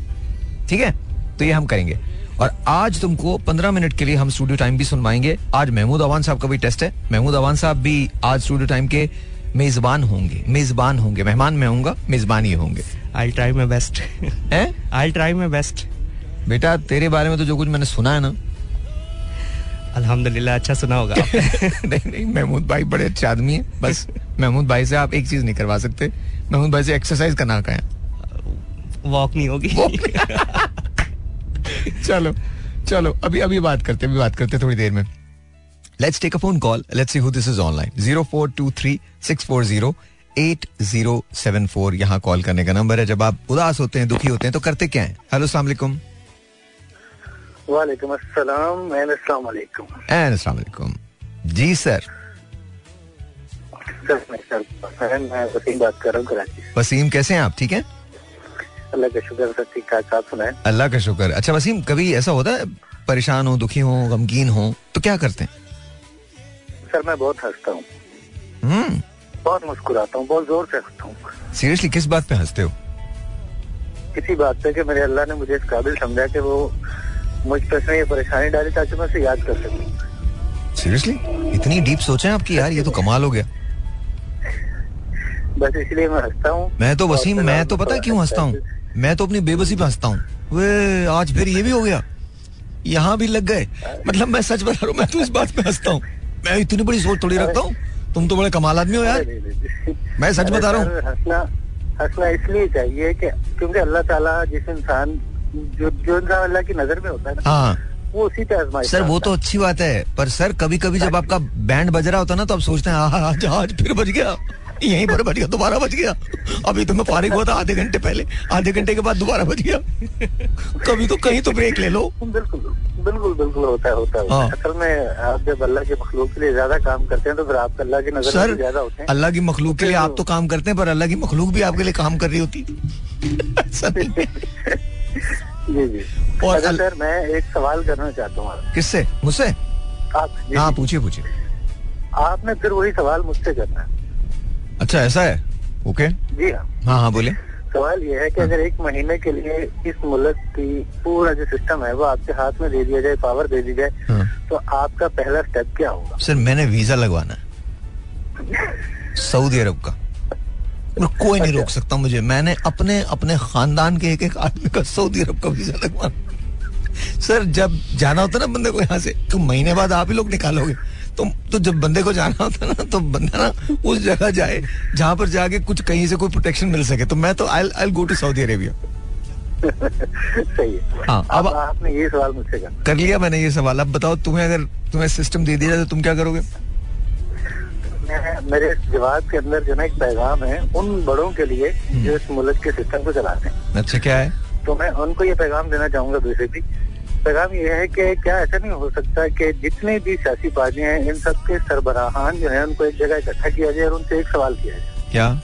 ठीक है? तो ये हम करेंगे। और आज तुमको पंद्रह मिनट के लिए हम स्टूडियो टाइम भी सुनवाएँगे। आज महमूद अवान साहब का भी टेस्ट है। महमूद अवान साहब भी आज स्टूडियो टाइम के मेजबान होंगे मेजबान होंगे। मेहमान मैं होऊँगा मेजबान ही होंगे। आई ट्राई माई बेस्ट हैं? आई ट्राई माई बेस्ट बेटा तेरे बारे में तो जो कुछ मैंने सुना है ना। अल्हम्दुलिल्लाह अच्छा सुना होगा नहीं नहीं महमूद भाई बड़े अच्छे आदमी हैं बस। महमूद भाई से आप एक चीज़ नहीं करवा सकते। महमूद भाई से एक्सरसाइज करना का वॉक नहीं होगी। चलो चलो अभी अभी बात करते अभी बात करते थोड़ी देर में। Let's take a phone call let's see who this is online zero four two three six four zero eight zero seven four यहाँ कॉल करने का नंबर है। जब आप उदास होते हैं दुखी होते हैं तो करते क्या है? हेलो सलाम अलैकुम वालेकुम अस्सलाम एंड अस्सलाम वालेकुम। एंड अस्सलाम वालेकुम। जी सर। सर मैं सर सर, मैं वसीम बात कर रहा हूँ कराची से। वसीम कैसे हैं आप? ठीक हैं? अल्लाह का शुक्र सर ठीक ठाक आप सुनाए। अल्लाह का शुक्र। अच्छा वसीम कभी ऐसा होता है परेशान हो दुखी हो गमगीन हो तो क्या करते हैं? सर मैं बहुत हंसता हूँ। हम्म। बहुत मुस्कुराता हूँ बहुत ज़ोर से हंसता हूँ। सीरियसली किस बात पे हँसते हो? किसी बात पे कि मेरे अल्लाह ने मुझे इस काबिल समझा कि वो मुझ पर ये परेशानी डाली ताकि मैं उसे याद कर सकूँ। सीरियसली इतनी डीप सोच है आपकी यार ये तो कमाल हो गया। बस इसलिए मैं हंसता हूँ। मैं तो वसीम मैं तो पता क्यों हंसता हूँ? मैं तो अपनी बेबसी पे हंसता हूँ। वे आज फिर ये भी हो गया। यहाँ भी लग गए। मतलब मैं सच बता रहा हूँ मैं तो इस बात पे हंसता हूँ। मैं इतनी बड़ी सोच थोड़ी रखता हूँ। तुम तो बड़े कमाल आदमी हो यार। मैं सच बता रहा हूँ। हंसना हंसना इसलिए चाहिए कि क्योंकि अल्लाह ताला जिस इंसान जो जो इंसान अल्लाह की नज़र में होता है ना हाँ। वो उसी पे आजमाइश सर वो तो अच्छी बात है पर सर कभी कभी जब आपका बैंड बज रहा होता है ना तो आप सोचते हैं आज आज फिर बज गया। यहीं पर बज गया दोबारा बज गया। अभी तो मैं फारिग हुआ था आधे घंटे पहले आधे घंटे के बाद दोबारा बज गया। कभी तो कहीं तो ब्रेक ले लो। बिल्कुल बिल्कुल बिल्कुल होता है होता है है। असल में आप जब अल्लाह के मखलूक के लिए ज़्यादा काम करते हैं तो फिर आप अल्लाह की नज़र सर ज़्यादा होते हैं। अल्लाह की मखलूक के लिए आप तो काम करते हैं पर अल्लाह की मखलूक भी आपके लिए काम कर रही होती। है। जी जी। और अच्छा सर मैं एक सवाल करना चाहता हूँ। किससे? मुझसे? आप हाँ पूछिए पूछिए। आपने फिर वही सवाल मुझसे करना है। अच्छा ऐसा है? ओके जी। हाँ हाँ बोले सवाल ये है कि अगर एक महीने के लिए इस मुल्क की पूरा जो सिस्टम है वो आपके हाथ में दे दिया जाए पावर दे दी जाए हाँ। तो आपका पहला स्टेप क्या होगा? सर मैंने वीज़ा लगवाना है। सऊदी अरब का। और कोई नहीं रोक सकता मुझे। मैंने अपने अपने खानदान के एक एक आदमी का सऊदी अरब का वीज़ा लगवाना। सर जब जाना होता ना बंदे को यहाँ से तो महीने बाद आप ही लोग निकालोगे। तो तो जब बंदे को जाना होता ना तो बंदा ना उस जगह जाए जहाँ पर जाके कुछ कहीं से कोई प्रोटेक्शन मिल सके। तो मैं तो I I go to Saudi Arabia सही है। हाँ, अब- अब आपने ये सवाल मुझसे कर लिया मैंने ये सवाल। अब बताओ तुम्हें अगर तुम्हें सिस्टम दे दिया जाए तो तुम क्या करोगे? मेरे जवाब के अंदर जो ना एक पैगाम है उन बड़ों के लिए हम्म। जो इस मुल्क के सिस्टम को चलाते हैं। अच्छा क्या है? तो मैं उनको ये पैगाम देना चाहूँगा बेसिकली पैगाम ये है कि क्या ऐसा नहीं हो सकता कि जितने भी सियासी पार्टियाँ हैं इन सब के सरबराहान जो है उनको एक जगह इकट्ठा किया जाए और उनसे एक सवाल किया जाए। क्या?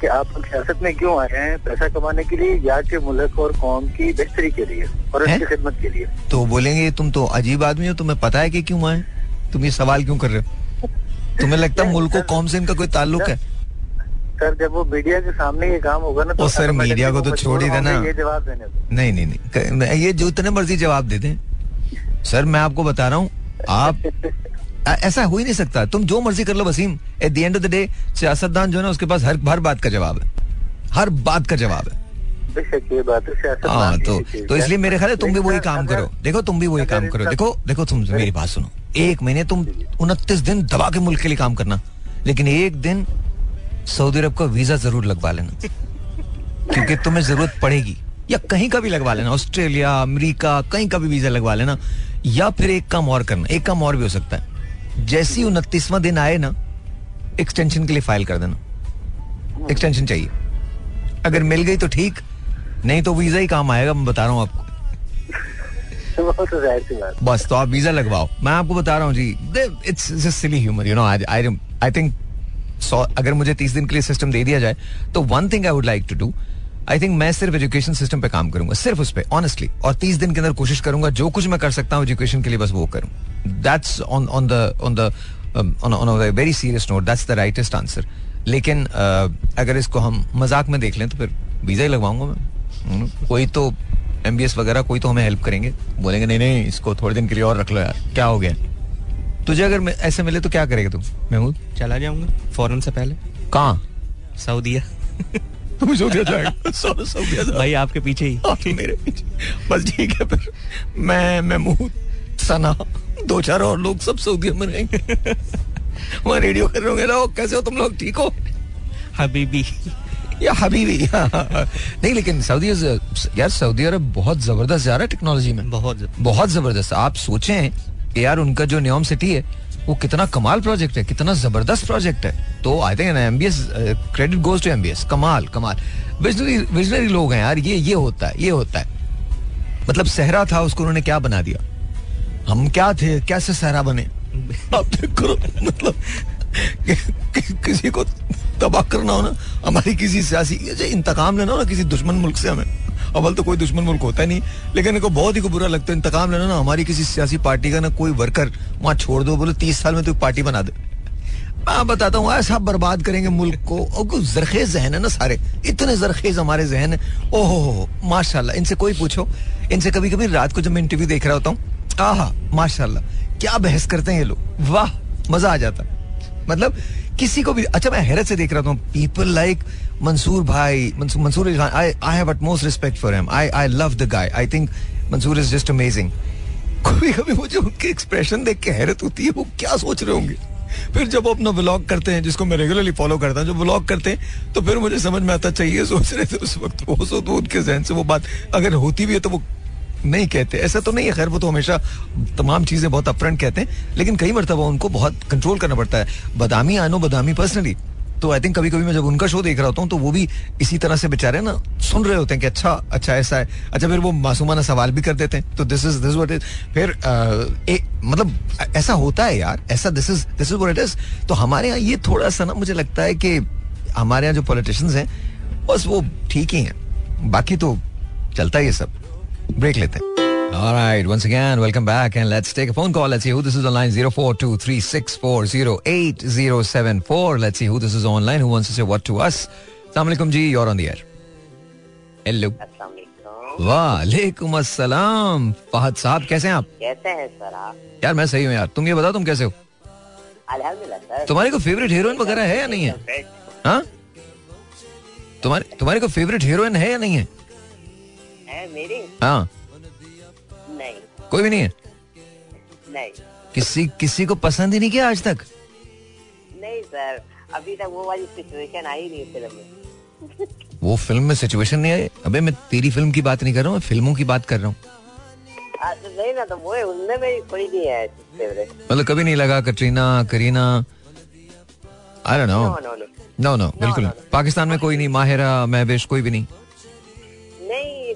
कि आप सियासत में क्यों आए हैं पैसा कमाने के लिए या कि मुल्क और कौम की बेहतरी के लिए और? उसकी खिदमत के लिए? तो बोलेंगे तुम तो अजीब आदमी हो तुम्हें पता है कि क्यों आए? तुम ये सवाल क्यों कर रहे हो? तुम्हें लगता है मुल्क सर- कौम से इनका कोई ताल्लुक है? सर जब वो मीडिया के सामने ये काम होगा ना ओ, सर, मीडिया को तो छोड़ ही देना। ये जवाब देने नहीं नहीं नहीं ये जो इतने मर्ज़ी जवाब दे दें। सर मैं आपको बता रहा हूँ आप ऐसा हो ही नहीं सकता। तुम जो मर्ज़ी कर लो Wasim. At the end of the day सियासतदान जो है ना उसके पास हर हर बात का जवाब है। हर बात का जवाब है। हाँ तो तो इसलिए मेरे ख्याल तुम भी वही काम करो। देखो तुम भी वही काम करो। देखो देखो तुम मेरी बात सुनो। एक महीने तुम उनतीस दिन दबा के मुल्क के लिए काम करना। लेकिन एक दिन सऊदी अरब का वीज़ा ज़रूर लगवा लेना। क्योंकि तुम्हें ज़रूरत पड़ेगी। या कहीं का भी लगवा लेना ऑस्ट्रेलिया अमेरिका कहीं का भी वीज़ा लगवा लेना या फिर एक काम और करना एक काम और भी हो सकता है। जैसे ही उनतीसवां दिन आए ना एक्सटेंशन के लिए फ़ाइल कर देना। एक्सटेंशन चाहिए। अगर मिल गई तो ठीक नहीं तो वीज़ा ही काम आएगा मैं बता रहा हूँ आपको। तो बस तो आप वीज़ा लगवाओ। मैं आपको बता रहा हूँ जी it's silly humour you know I I think so अगर मुझे तीस दिन के लिए सिस्टम दे दिया जाए तो one thing I would like to do I think मैं सिर्फ़ एजुकेशन सिस्टम पे काम करूँगा सिर्फ़ उस पर ऑनेस्टली और तीस दिन के अंदर कोशिश करूँगा जो कुछ मैं कर सकता हूँ एजुकेशन के लिए बस वो करूँ. That's on on the on the very serious note that's the rightest answer लेकिन uh, अगर इसको हम मज़ाक में देख लें तो फिर वीज़ा ही लगवाऊँगा मैं. हम्म, कोई तो एम वगैरह कोई तो हमें हेल्प करेंगे. बोलेंगे नहीं नहीं इसको थोड़े दिन के लिए और रख लो यार. क्या हो गया? तुझे अगर ऐसे मिले तो क्या करेगा तुम महमूद? चला जाऊँगा फ़ौरन से पहले। कहाँ? सऊदीया तुम सऊदिया जाएगा। सऊदिया भाई आपके पीछे ही। हाँ, मेरे पीछे। बस ठीक है फिर। मैं महमूद सना दो चार और लोग सब सऊदिया में रहेंगे वहाँ रेडियो कर रहे होंगे ना कैसे हो तुम लोग? ठीक हो? हबीबी। या हबीबी नहीं लेकिन सऊदी यार सऊदी अरब बहुत ज़बरदस्त जा रहा है टेक्नोलॉजी में। बहुत बहुत ज़बरदस्त। आप सोचें कि यार उनका जो न्योम सिटी है वो कितना कमाल प्रोजेक्ट है कितना ज़बरदस्त प्रोजेक्ट है। तो I think MBS credit goes to MBS कमाल कमाल। विजनरी विजनरी लोग हैं यार ये ये होता है ये होता है। मतलब सहरा था उसको उन्होंने क्या बना दिया? हम क्या थे कैसे सहरा बने? आप देख करो मतलब कि, कि, किसी को तबाह करना हो ना हमारी किसी सियासी इंतकाम लेना हो ना किसी दुश्मन मुल्क से हमें। अव्वल तो कोई दुश्मन मुल्क होता नहीं। लेकिन इनको बहुत ही बुरा लगता है, इंतकाम लेना ना, हमारी किसी सियासी पार्टी का ना कोई वर्कर वहाँ छोड़ दो, बोले, तीस साल में तो पार्टी बना दे। मैं बताता हूँ, ऐसा बर्बाद करेंगे मुल्क को, और जरखेज जहन है ना सारे, इतने जरखेज हमारे जहन है। ओहो माशाल्लाह, इनसे कोई पूछो, इनसे कभी कभी रात को जब मैं इंटरव्यू देख रहा होता हूँ, आहा, माशाल्लाह, क्या बहस करते हैं ये लोग, वाह, मज़ा आ जाता। मतलब किसी को भी अच्छा मैं हैरत से देख रहा था पीपल लाइक मंसूर भाई Mansoor Khan I I have most respect for him I I love the guy I think Mansoor is just amazing कभी कभी मुझे उनके एक्सप्रेशन देख के हैरत होती है, वो क्या सोच रहे होंगे? फिर जब वो अपना ब्लॉग करते हैं, जिसको मैं रेगुलरली फॉलो करता हूँ, जब ब्लॉग करते हैं तो फिर मुझे समझ में आता चाहिए, सोच रहे थे उस वक्त, वो सो तो उनके जहन से वो बात अगर होती भी है तो वो नहीं कहते। ऐसा तो नहीं है, खैर, वो तो हमेशा तमाम चीज़ें बहुत अपफ्रंट कहते हैं, लेकिन कई मरतबा उनको बहुत कंट्रोल करना पड़ता है। बदामी आनो, बदामी पर्सनली तो आई थिंक कभी कभी मैं जब उनका शो देख रहा होता हूँ तो वो भी इसी तरह से बेचारे ना सुन रहे होते हैं कि अच्छा अच्छा ऐसा है। अच्छा फिर वो मासूमाना सवाल भी कर देते हैं। तो this is this what is फिर ए, मतलब ऐसा होता है यार ऐसा this is this is it is तो हमारे यहाँ ये थोड़ा सा ना मुझे लगता है कि हमारे यहाँ जो पॉलिटिशियंस हैं बस वो ठीक ही हैं। बाकी तो चलता ही है सब। ब्रेक लेते हैं। All right, once again, welcome back and let's take a phone call. Let's see who this is online 0423640874. Let's see who this is online who wants to say what to us. Assalamualaikum ji, you're on the air. Hello. वालेकुम अस्सलाम फहद साहब कैसे हैं आप कैसे हैं sir आप यार मैं सही हूँ यार तुम ये बताओ तुम कैसे हो अल्हम्दुलिल्लाह तुम्हारी को फेवरेट हीरोइन वगैरह है या नहीं है हाँ तुम्हारे तुम्हारे को फेवरेट हीरोइन है या नहीं है है हाँ नहीं। कोई भी नहीं है? नहीं। किसी किसी को पसंद ही नहीं किया आज तक? नहीं सर अभी तक वो वाली सिचुएशन आई नहीं फ़िल्म में। वो फ़िल्म में सिचुएशन नहीं आई? अबे मैं तेरी फ़िल्म की बात नहीं कर रहा हूँ फ़िल्मों की बात कर रहा हूँ। तो नहीं ना तो वो उनमें मेरी कोई नहीं है मतलब कभी नहीं लगा Katrina Kareena. I don't know no no बिल्कुल। पाकिस्तान में कोई नहीं माहिरा महवेश कोई भी नहीं।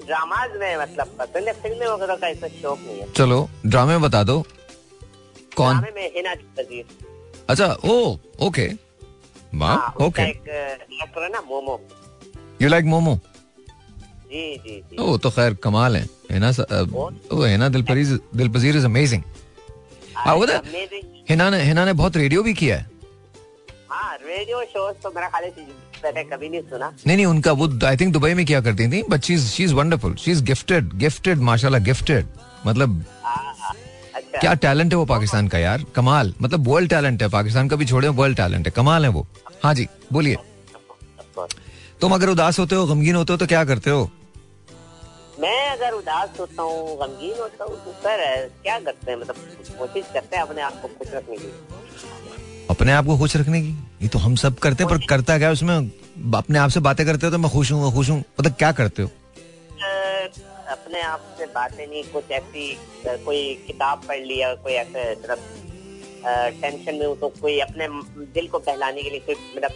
ड्रामाज में मतलब पसंद है फ़िल्म वगैरह का ऐसा शौक नहीं है। चलो ड्रामे में बता दो। कौन? ड्रामे में हिना अच्छा ओ ओके। वाह हाँ, ओके। एक्टर है ना मोमो। You like Momo? जी जी जी। ओ तो खैर कमाल है। हिना ओ हिना दिलपरीज दिलपजीर इज़ अमेजिंग हाँ हिना ने हिना ने बहुत रेडियो भी किया है। हाँ रेडियो शोज़ तो मेरा ख्याल है मैंने कभी नहीं सुना। नहीं नहीं उनका वो आई थिंक दुबई में किया करती थी but she she is wonderful she is gifted gifted माशाल्लाह गिफ्टेड मतलब हाँ, हाँ, अच्छा। क्या टैलेंट है वो पाकिस्तान का यार? कमाल। मतलब वर्ल्ड टैलेंट है पाकिस्तान का भी छोड़े वर्ल्ड टैलेंट है। कमाल है वो। हाँ जी बोलिए। तुम अगर उदास होते हो गमगीन होते हो तो क्या करते हो? मैं अगर उदास होता हूँ गमगीन होता हूँ तो सर क्या करते हैं? मतलब कोशिश करते हैं अपने आप को खुश रखने की अपने आप को खुश रखने की। ये तो हम सब करते हैं पर करता क्या है उसमें? अपने आप से बातें करते हो तो मैं खुश हूँ खुश हूँ। मतलब क्या करते हो? अपने आप से बातें नहीं कुछ ऐसी कोई किताब पढ़ लिया कोई ऐसे मतलब टेंशन में हूँ तो कोई अपने दिल को बहलाने के लिए कोई मतलब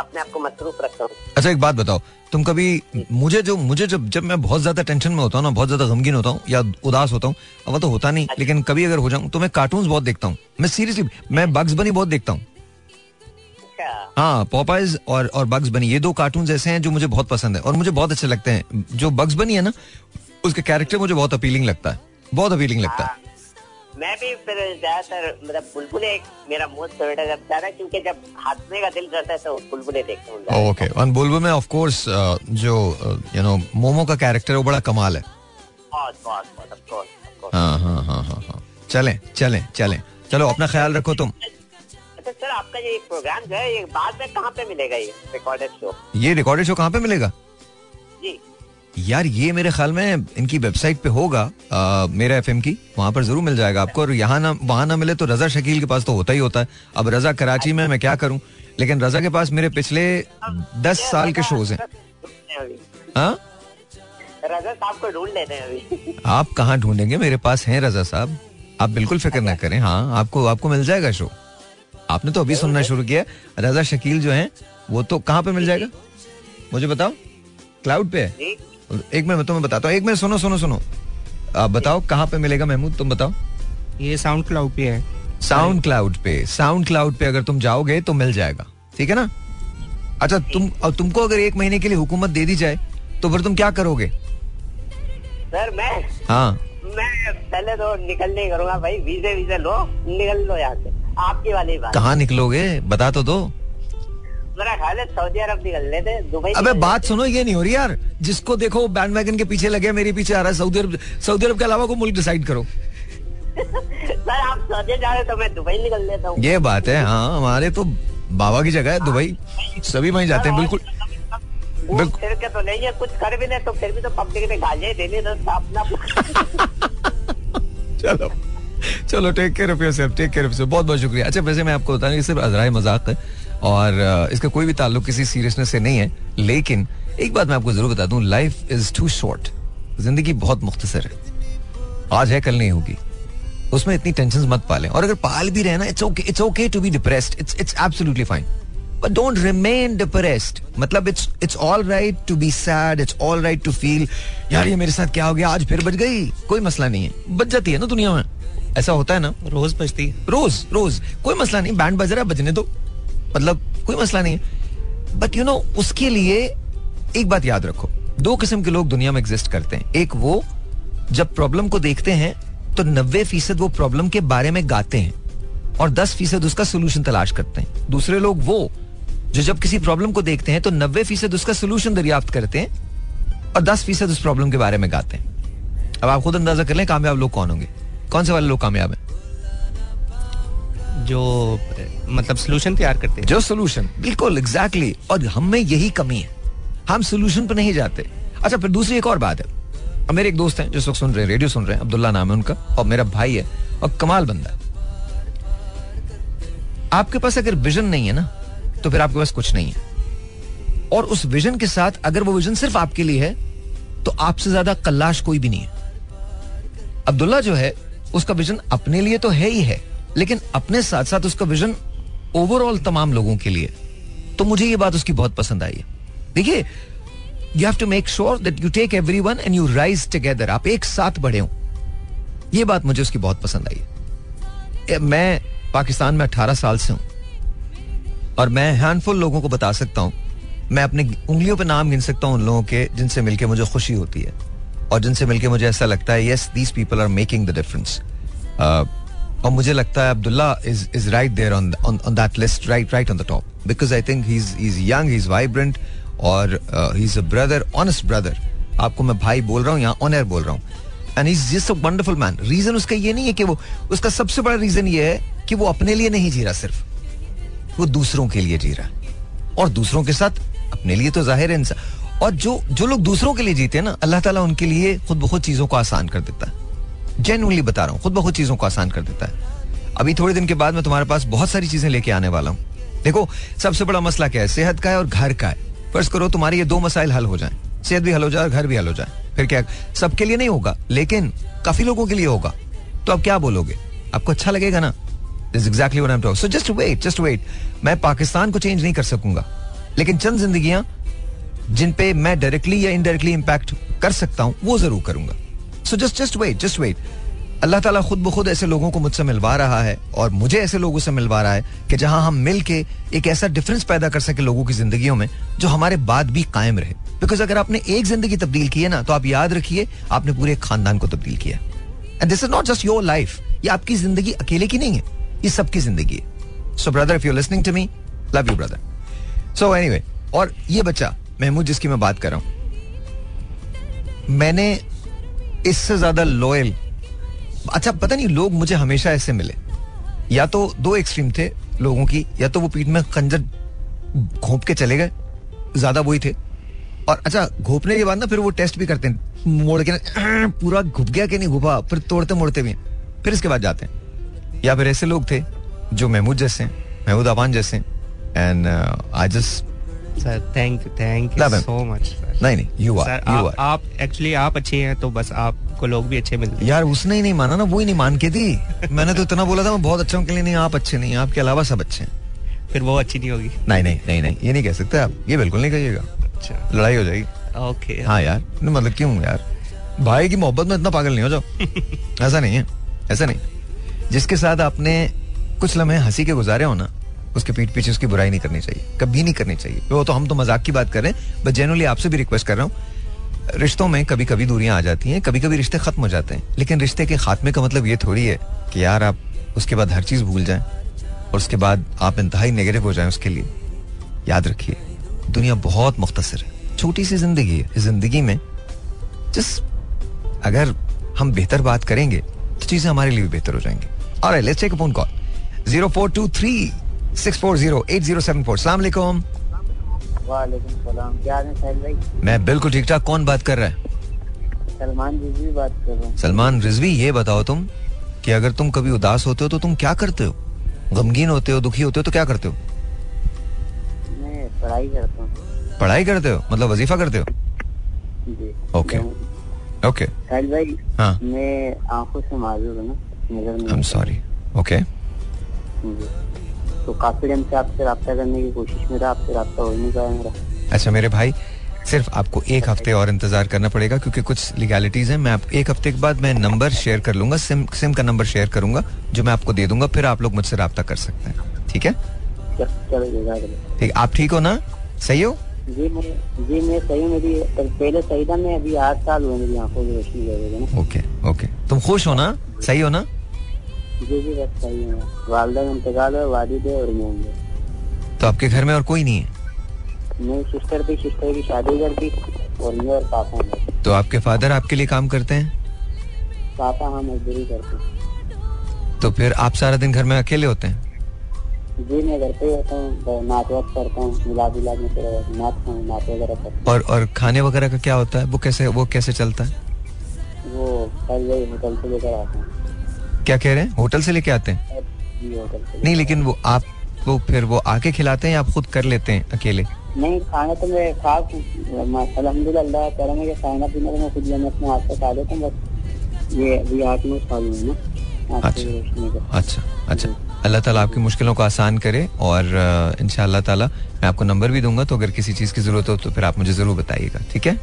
अपने आप को मसरूफ रखता हूँ। अच्छा एक बात बताओ तुम कभी मुझे जो मुझे जब जब मैं बहुत ज़्यादा टेंशन में होता हूँ ना बहुत ज़्यादा गमगीन होता हूँ या उदास होता हूँ अब तो होता नहीं लेकिन कभी अगर हो जाऊँ तो मैं कार्टून बहुत देखता हूँ। मैं सीरियसली मैं बग्स बनी बहुत देखता हूँ। अच्छा। हाँ पॉपाइज और और बग्स बनी ये दो कार्टून ऐसे हैं जो मुझे बहुत पसंद है और मुझे बहुत अच्छे लगते हैं। जो बग्स बनी है ना उसके कैरेक्टर मुझे बहुत अपीलिंग लगता है बहुत अपीलिंग लगता है। मैं भी फिर ज़्यादातर मतलब बुलबुले एक मेरा मोस्ट फेवरेट है जब ज़्यादा क्योंकि जब हंसने का दिल करता है तो बुलबुले देखता हूँ। ओके और बुलबुल में ऑफ़ कोर्स जो यू नो मोमो का कैरेक्टर है वो बड़ा कमाल है। बहुत बहुत बहुत of course. हाँ हाँ हाँ हाँ हाँ। चलें चलें चलें। चलो अपना ख्याल रखो तुम। अच्छा सर आपका ये प्रोग्राम जो है ये बाद में कहाँ पे मिलेगा ये रिकॉर्डेड शो ये रिकॉर्डेड शो कहाँ पे मिलेगा? जी। यार ये मेरे ख्याल में इनकी वेबसाइट पे होगा आ, मेरा एफएम की वहाँ पर ज़रूर मिल जाएगा आपको। और यहाँ ना वहाँ ना मिले तो रजा शकील के पास तो होता ही होता है। अब रजा कराची में मैं क्या करूँ? लेकिन रजा के पास मेरे पिछले दस साल के शोज़ हैं। हाँ? रजा साहब को ढूंढ लेते अभी। आप कहाँ ढूंढेंगे? मेरे पास हैं रजा साहब। आप बिल्कुल फ़िक्र ना करें। हाँ आपको आपको मिल जाएगा शो। आपने तो अभी सुनना शुरू किया। रजा शकील जो है वो तो कहाँ पे मिल जाएगा? मुझे बताओ। क्लाउड पे है? एक मिनट मैं तुम्हें बताता हूँ। एक मिनट सुनो सुनो सुनो। आप बताओ कहाँ पे मिलेगा महमूद तुम बताओ। ये साउंड क्लाउड पे है। साउंड क्लाउड पे। साउंड क्लाउड पे अगर तुम जाओगे तो मिल जाएगा। ठीक है ना? अच्छा तुम और तुमको अगर एक महीने के लिए हुकूमत दे दी जाए तो फिर तुम क्या करोगे? सर मैं हाँ। मैं पहले तो निकल नहीं करूँगा भाई। वीजे वीजे लो निकल लो यहाँ से। आपकी वाली बात। कहाँ निकलोगे? बता तो दो। मेरा ख्याल है सऊदी अरब निकल लेते दुबई अबे बात सुनो ये नहीं हो रही यार। जिसको देखो बैंड वैगन के पीछे लगे मेरे पीछे आ रहा है सऊदी अरब सऊदी अरब के अलावा कोई मुल्क डिसाइड करो। सर आप सऊदी जा रहे तो मैं दुबई निकल लेता हूँ। ये बात है हाँ हमारे तो बाबा की जगह है दुबई। सभी वहीं जाते हैं बिल्कुल। बिल्कुल। फिर के तो नहीं है कुछ कर भी नहीं तो फिर भी तो पब्लिक ने गालियाँ देनी तो अपना चलो। चलो take care of yourself take care of yourself बहुत बहुत शुक्रिया। अच्छा वैसे मैं आपको बता दूँ ये सिर्फ़ अजराए मज़ाक है और इसका कोई भी ताल्लुक किसी सीरियसनेस से नहीं है, लेकिन एक बात मैं आपको ज़रूर बता दूँ लाइफ इज़ टू शॉर्ट ज़िंदगी बहुत मुख्तसर है। आज है, कल नहीं होगी। उसमें इतनी टेंशन मत पालें। और अगर पाल भी रहे ना it's okay it's okay to be depressed it's it's absolutely fine but don't remain depressed मतलब it's it's all right to be sad it's all right to feel यार, ये मेरे साथ क्या हो गया? आज फिर बच गई। कोई मसला नहीं है। बच जाती है ना दुनिया में। ऐसा होता है ना, रोज बजती रोज रोज। कोई मसला नहीं बैंड बज रहा है, बजने दो। मतलब कोई मसला नहीं है। बट यू नो उसके लिए एक बात याद रखो। दो किस्म के लोग दुनिया में एग्जिस्ट करते हैं। एक वो, जब प्रॉब्लम को देखते हैं तो नब्बे फ़ीसद वो प्रॉब्लम के बारे में गाते हैं। और दस फ़ीसद उसका सोल्यूशन तलाश करते हैं। दूसरे लोग वो, जो जब किसी प्रॉब्लम को देखते हैं तो नब्बे फ़ीसद उसका सोल्यूशन दरियाफ्त करते हैं और दस फ़ीसद उस प्रॉब्लम के बारे में गाते हैं। अब आप खुद अंदाज़ा कर लें, कामयाब लोग कौन होंगे? कौन से वाले लोग कामयाब हैं? जो मतलब सोल्यूशन तैयार करते हैं। जो सोल्यूशन बिल्कुल एग्जैक्टली exactly. और हम में यही कमी है। हम सोल्यूशन पर नहीं जाते। अच्छा फिर दूसरी एक और बात है। अब मेरे एक दोस्त हैं जिस वक्त सुन रहे हैं रेडियो सुन रहे हैं अब्दुल्ला नाम है उनका और मेरा भाई है और कमाल बंदा। है आपके पास अगर विजन नहीं है ना तो फिर आपके पास कुछ नहीं है। और उस विजन के साथ अगर वो विजन सिर्फ़ आपके लिए है तो आपसे ज़्यादा कल्लाश कोई भी नहीं है। अब्दुल्ला जो है उसका विजन अपने लिए तो है ही है, लेकिन अपने साथ साथ उसका विजन ओवरऑल तमाम लोगों के लिए तो मुझे ये बात उसकी बहुत पसंद आई है। देखिए you have to make sure that you take everyone and you rise together आप एक साथ बढ़े हो। ये बात मुझे उसकी बहुत पसंद आई है। मैं पाकिस्तान में 18 साल से हूँ। और मैं हैंडफुल लोगों को बता सकता हूँ। मैं अपने उंगलियों पर नाम गिन सकता हूँ उन लोगों के जिनसे मिलकर मुझे खुशी होती है। और जिनसे मिलके मुझे ऐसा लगता है yes these people are making the difference और मुझे लगता है Abdullah is is right there on on that list right right on the top because I think he is young he is vibrant और he is a brother honest brother आपको मैं भाई बोल रहा हूँ यहाँ ऑन एयर बोल रहा हूँ. And is just a wonderful man reason उसका ये नहीं है कि वो, उसका सबसे बड़ा रीजन ये है कि वो अपने लिए नहीं जी रहा सिर्फ़. वो दूसरों के लिए जी रहा है. और दूसरों के साथ अपने लिए तो ज़ाहिर है इंसान और जो जो लोग दूसरों के लिए जीते हैं ना, अल्लाह ताला उनके लिए खुद ब खुद चीज़ों को आसान कर देता है। जेनुअनली बता रहा हूँ, खुद ब खुद चीज़ों को आसान कर देता है। अभी थोड़े दिन के बाद मैं तुम्हारे पास बहुत सारी चीज़ें लेके आने वाला हूँ। देखो, सबसे बड़ा मसला क्या है? सेहत का है और घर का है। फ़र्ज़ करो, तुम्हारे ये दो मसाइल हल हो जाए। सेहत भी हल हो जाए और घर भी हल हो जाए। फिर क्या, सबके लिए नहीं होगा, लेकिन काफ़ी लोगों के लिए होगा। तो अब क्या बोलोगे? आपको अच्छा लगेगा ना? This exactly wait just wait मैं पाकिस्तान को चेंज नहीं कर सकूँगा। लेकिन चंद जिंदगियाँ जिन पे मैं डायरेक्टली या इनडायरेक्टली इंपैक्ट कर सकता हूँ, वो ज़रूर करूँगा। So just just wait just wait अल्लाह ताला खुद ब खुद ऐसे लोगों को मुझसे मिलवा रहा है और मुझे ऐसे लोगों से मिलवा रहा है कि जहाँ हम मिल के एक ऐसा डिफरेंस पैदा कर सके लोगों की जिंदगियों में, जो हमारे बाद भी कायम रहे। बिकॉज़ अगर आपने एक ज़िंदगी तब्दील की है ना तो आप याद रखिए, आपने पूरे खानदान को तब्दील किया and this is not just your life ये आपकी ज़िंदगी अकेले की नहीं है, ये सबकी ज़िंदगी है। So brother if you listening to me love you brother so anyway और ये बच्चा महमूद, जिसकी मैं बात कर रहा हूँ, मैंने इससे ज़्यादा लॉयल अच्छा पता नहीं, लोग मुझे हमेशा ऐसे मिले। या तो दो एक्सट्रीम थे लोगों की, या तो वो पीठ में खंजर घोंप के चले गए, ज़्यादा वही थे। और अच्छा घोपने के बाद ना फिर वो टेस्ट भी करते हैं, मोड़ के ना, पूरा घुप गया कि नहीं घुपा, फिर तोड़ते मोड़ते भी फिर इसके बाद जाते हैं। या फिर ऐसे लोग थे जो महमूद जैसे महमूद अबान जैसे and I just sir thank you thank you so much sir नहीं नहीं यू आर यू आर आप एक्चुअली आप अच्छे हैं तो बस आपको लोग भी अच्छे मिलते यार उसने ही नहीं माना ना वो ही नहीं मान के थी मैंने तो इतना बोला था मैं बहुत अच्छा हूँ के लिए नहीं आप अच्छे नहीं आपके अलावा सब अच्छे हैं। फिर वो अच्छी नहीं होगी। नहीं नहीं नहीं नहीं ये नहीं कह सकते आप ये बिल्कुल नहीं कहिएगा। अच्छा। लड़ाई हो जाएगी। ओके हाँ यार मतलब क्यों यार? भाई की मोहब्बत में इतना पागल नहीं हो जाओ। ऐसा नहीं है ऐसा नहीं। जिसके साथ आपने कुछ लम्हे हँसी के गुजारे हो ना उसके पीठ पीछे उसकी बुराई नहीं करनी चाहिए, कभी नहीं करनी चाहिए। वो तो हम तो मज़ाक की बात कर रहे हैं बट जेनुअली आपसे भी रिक्वेस्ट कर रहा हूँ, रिश्तों में कभी कभी दूरियाँ आ जाती हैं कभी कभी रिश्ते खत्म हो जाते हैं, लेकिन रिश्ते के खात्मे का मतलब ये थोड़ी है कि यार आप उसके बाद हर चीज़ भूल जाएँ, और उसके बाद आप इंतहाई नेगेटिव हो जाएँ उसके लिए। याद रखिए, दुनिया बहुत मुख्तसर है, छोटी सी ज़िंदगी है ज़िंदगी में जिस, अगर हम बेहतर बात करेंगे तो चीज़ें हमारे लिए भी बेहतर हो जाएँगी। और let's take a phone call zero four two three six four zero eight zero seven four सलाम। मैं बिल्कुल ठीक ठाक। कौन बात कर रहा है? सलमान रिजवी बात कर रहा हूँ। सलमान रिजवी ये बताओ तुम कि अगर तुम कभी उदास होते हो तो तुम क्या करते हो? गमगीन होते हो दुखी होते हो तो क्या करते हो? मैं पढ़ाई करता हूँ। पढ़ाई करते हो? मतलब वजीफा करते हो? ओके। ओके। साहिल भाई हाँ। मैं आँखों से माजूर हूँ ना आई एम सॉरी ओके। तो काफ़ी टाइम से आपसे रब्ता करने की कोशिश में रहा आपसे रब्ता हो ही नहीं पाया मेरा। अच्छा मेरे भाई सिर्फ़ आपको एक हफ़्ते और इंतज़ार करना पड़ेगा क्योंकि कुछ लीगैलिटीज हैं मैं आप एक हफ़्ते के बाद मैं नंबर शेयर कर लूँगा सिम सिम का नंबर शेयर करूँगा जो मैं आपको दे दूँगा फिर आप लोग मुझसे रब्ता कर सकते हैं। ठीक है। ठीक आप ठीक हो ना? सही हो? जी मैं जी मैं सही मेरी पहले सही था मैं अभी आठ साल हुए मेरी आँखों की रोशनी ओके ओके। तुम खुश हो ना? सही हो ना? जी जी बस सही है वालदा का इंतकाल है वालिद है और मैं तो आपके घर में और कोई नहीं है? मेरी सिस्टर थी सिस्टर की शादी कर दी और मैं और पापा हैं। तो आपके फादर आपके लिए काम करते हैं? पापा हाँ मजदूरी करते हैं। तो फिर आप सारा दिन घर में अकेले होते हैं? जी मैं घर पे होता हूँ नाच वाच करता हूँ मिलाद विलाद में फिर नाचता हूँ नाच वगैरह करता और और खाने वगैरह का क्या होता है? वो कैसे वो कैसे चलता है? वो वही होटल से लेकर आता हूँ। क्या कह रहे हैं? होटल से लेके आते हैं? नहीं लेकिन वो आप वो फिर वो आके खिलाते हैं या आप खुद कर लेते हैं अकेले? नहीं खाना तो मैं खा अलहमदुल्ला करम है खाना पीना तो मैं खुद मैं अपने हाथ से खा लेता हूँ बस ये अभी आठ नौ साल हुए ना अच्छा। अच्छा अच्छा। अल्लाह ताला आपकी मुश्किलों को आसान करे और इन ताला मैं आपको नंबर भी दूँगा तो अगर किसी चीज़ की ज़रूरत हो तो फिर आप मुझे ज़रूर बताइएगा ठीक है?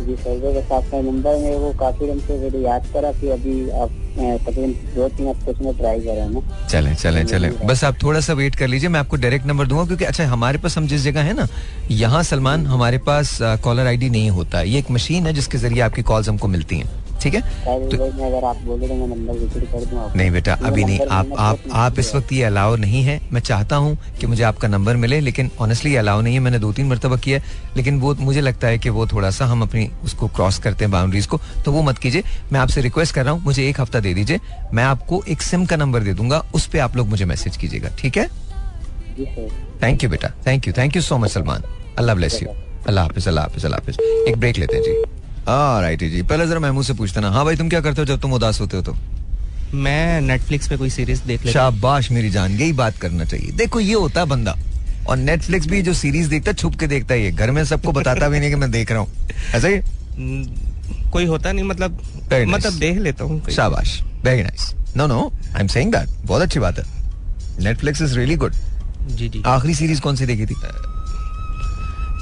जी सर जो बस आपका नंबर है वो काफ़ी दिन से मेरे याद करा कि अभी आप तकरीबन दो तीन हफ़्ते से मैं ट्राई कर रहा हूँ चलें चलें चलें। बस आप थोड़ा सा वेट कर लीजिए मैं आपको डायरेक्ट नंबर दूँगा क्योंकि अच्छा हमारे पास हम जिस जगह है ना यहाँ सलमान हमारे पास कॉलर आईडी नहीं होता। है। ये एक मशीन है जिसके ज़रिए आपकी कॉल्स हमको मिलती हैं। ठीक है? मैं अगर आप बोले तो मैं नंबर कर दूँ नहीं बेटा अभी नहीं आप आप आप इस वक्त ये अलाउ नहीं है। मैं चाहता हूँ कि मुझे आपका नंबर मिले लेकिन ऑनेस्टली अलाउ नहीं है। मैंने दो तीन मरतबा किया है, लेकिन वो मुझे लगता है कि वो थोड़ा सा हम अपनी उसको क्रॉस करते हैं बाउंड्रीज को। तो वो मत कीजिए। मैं आपसे रिक्वेस्ट कर रहा हूँ मुझे एक हफ़्ता दे दीजिए। मैं आपको एक सिम का नंबर दे दूँगा उस पर आप लोग मुझे मैसेज कीजिएगा ठीक है? थैंक यू बेटा thank you thank you so much Salman. Allah bless you अल्लाह हाफिज अल्लाह हाफिज अल्लाह हाफिज। एक ब्रेक लेते हैं जी। राइट जी। पहले जरा महमूद से पूछते ना। हाँ भाई तुम क्या करते हो जब तुम उदास होते हो तो? मैं नेटफ्लिक्स पे कोई सीरीज़ देख लेता शाबाश मेरी जान। यही बात करना चाहिए। देखो ये होता है बंदा। और नेटफ्लिक्स भी जो सीरीज़ देखता है छुप के देखता है ये। घर में सबको बताता भी नहीं कि मैं देख रहा हूँ। ऐसा ही हम्म, कोई होता नहीं मतलब nice. मतलब देख लेता हूँ शाबाश। Very nice no no I am saying that बहुत अच्छी बात है। नेटफ्लिक्स इज़ रियली गुड जी जी। आखिरी सीरीज़ कौन सी देखी थी?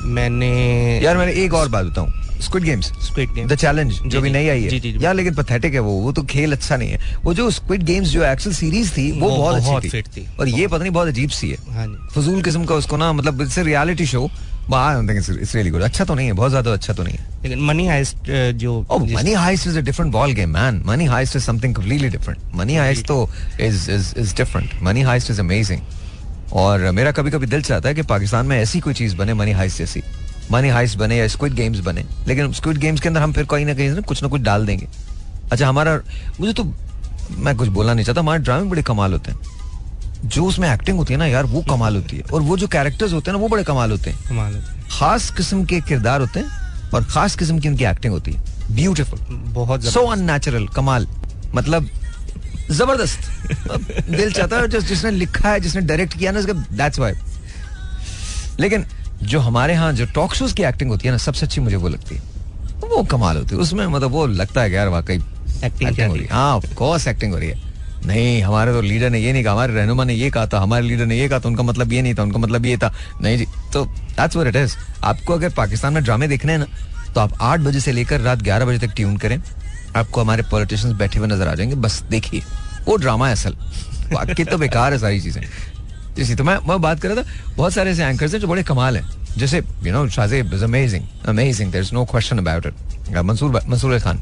मैंने यार मैंने एक और बात बताऊँ। Squid Games Squid Game the challenge जो भी। नई आई है। यार लेकिन पथेटिक है वो वो तो खेल अच्छा नहीं है वो जो स्क्विड गेम्स जो एक्चुअल सीरीज़ थी वो, बहुत अच्छी थी थी। और ये पता नहीं बहुत अजीब सी है हाँ फजूल किस्म का उसको ना मतलब it's reality show it's really good अच्छा तो नहीं है बहुत ज़्यादा अच्छा तो नहीं है लेकिन मनी हाइस्ट जो Oh, money heist is a different ball game, man. Money heist is something completely different. Money heist तो is is is different. Money heist is amazing. और मेरा कभी कभी दिल चाहता है कि पाकिस्तान में ऐसी कोई चीज़ बने मनी हाइस्ट जैसी मनी हाइस्ट बने या स्क्विड गेम्स बने लेकिन स्क्विड गेम्स के अंदर हम फिर कहीं ना कहीं ना कुछ ना कुछ डाल देंगे। अच्छा हमारा मुझे तो मैं कुछ बोलना नहीं चाहता हमारे ड्रामे बड़े कमाल होते हैं। जो उसमें एक्टिंग होती है ना यार वो कमाल होती है। और वो जो कैरेक्टर्स होते हैं ना वो बड़े कमाल होते हैं। कमाल होता है। खास किस्म के किरदार होते हैं और खास किस्म की उनकी एक्टिंग होती है। ब्यूटिफुल बहुत सो। अननेचुरल कमाल। मतलब ज़बरदस्त। दिल चाहता है जिसने लिखा है जिसने डायरेक्ट किया ना उसका दैट्स वाई लेकिन जो हमारे यहाँ जो टॉक शोज़ की एक्टिंग होती है ना सबसे अच्छी मुझे वो लगती है। वो कमाल होती है। उसमें मतलब वो लगता है यार वाकई acting हो रही है। हाँ एक्टिंग हो रही है। नहीं हमारे तो लीडर ने ये नहीं कहा हमारे रहनुमा ने ये कहा था हमारे लीडर ने ये कहा था उनका मतलब ये नहीं था उनका मतलब ये था। नहीं जी तो दैट्स व्हाट इट इज़ आपको अगर पाकिस्तान में ड्रामे देखने हैं ना तो आप आठ बजे से लेकर रात ग्यारह बजे तक ट्यून करें। आपको हमारे पॉलिटिशियंस बैठे हुए नज़र आ जाएँगे। बस देखिए वो ड्रामा है असल। बाकी तो बेकार है सारी चीज़ें। जैसे तो मैं मैं बात कर रहा था बहुत सारे ऐसे एंकर्स हैं जो बड़े कमाल हैं। जैसे you know Shahzeb is amazing amazing there is no question about it Mansoor Mansoor Khan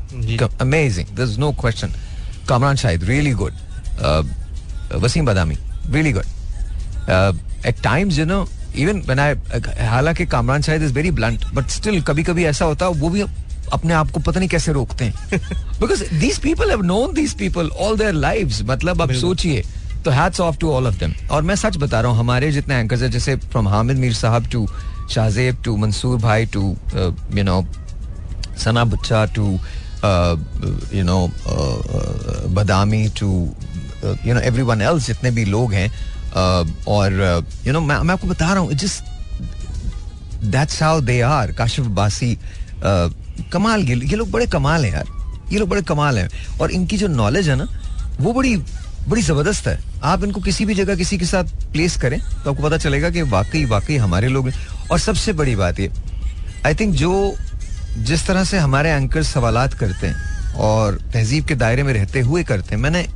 amazing there is no question Kamran Shahid really good Wasim Badami really good at times you know even when I हालाँकि Kamran Shahid is very blunt but still कभी कभी ऐसा होता है वो भी अपने आप को पता नहीं कैसे रोकते हैं। Because these people have known these people all their lives मतलब आप सोचिए। तो hats off to all of them और मैं सच बता रहा हूँ हमारे जितने एंकर्स हैं जैसे फ्रॉम हामिद मीर साहब टू शाहजेब टू मंसूर भाई टू यू नो सना बच्चा too you know Badami too you know everyone else जितने भी लोग हैं uh, और यू नो मैं मैं आपको बता रहा हूँ जिस that's how they are Kashif Abbasi uh, कमाल ये लोग बड़े कमाल हैं यार। ये लोग बड़े कमाल हैं। और इनकी जो नॉलेज है ना वो बड़ी बड़ी ज़बरदस्त है। आप इनको किसी भी जगह किसी के साथ प्लेस करें तो आपको पता चलेगा कि वाकई वाकई हमारे लोग और सबसे बड़ी बात ये आई थिंक जो जिस तरह से हमारे एंकर सवालात करते हैं और तहजीब के दायरे में रहते हुए करते हैं, मैंने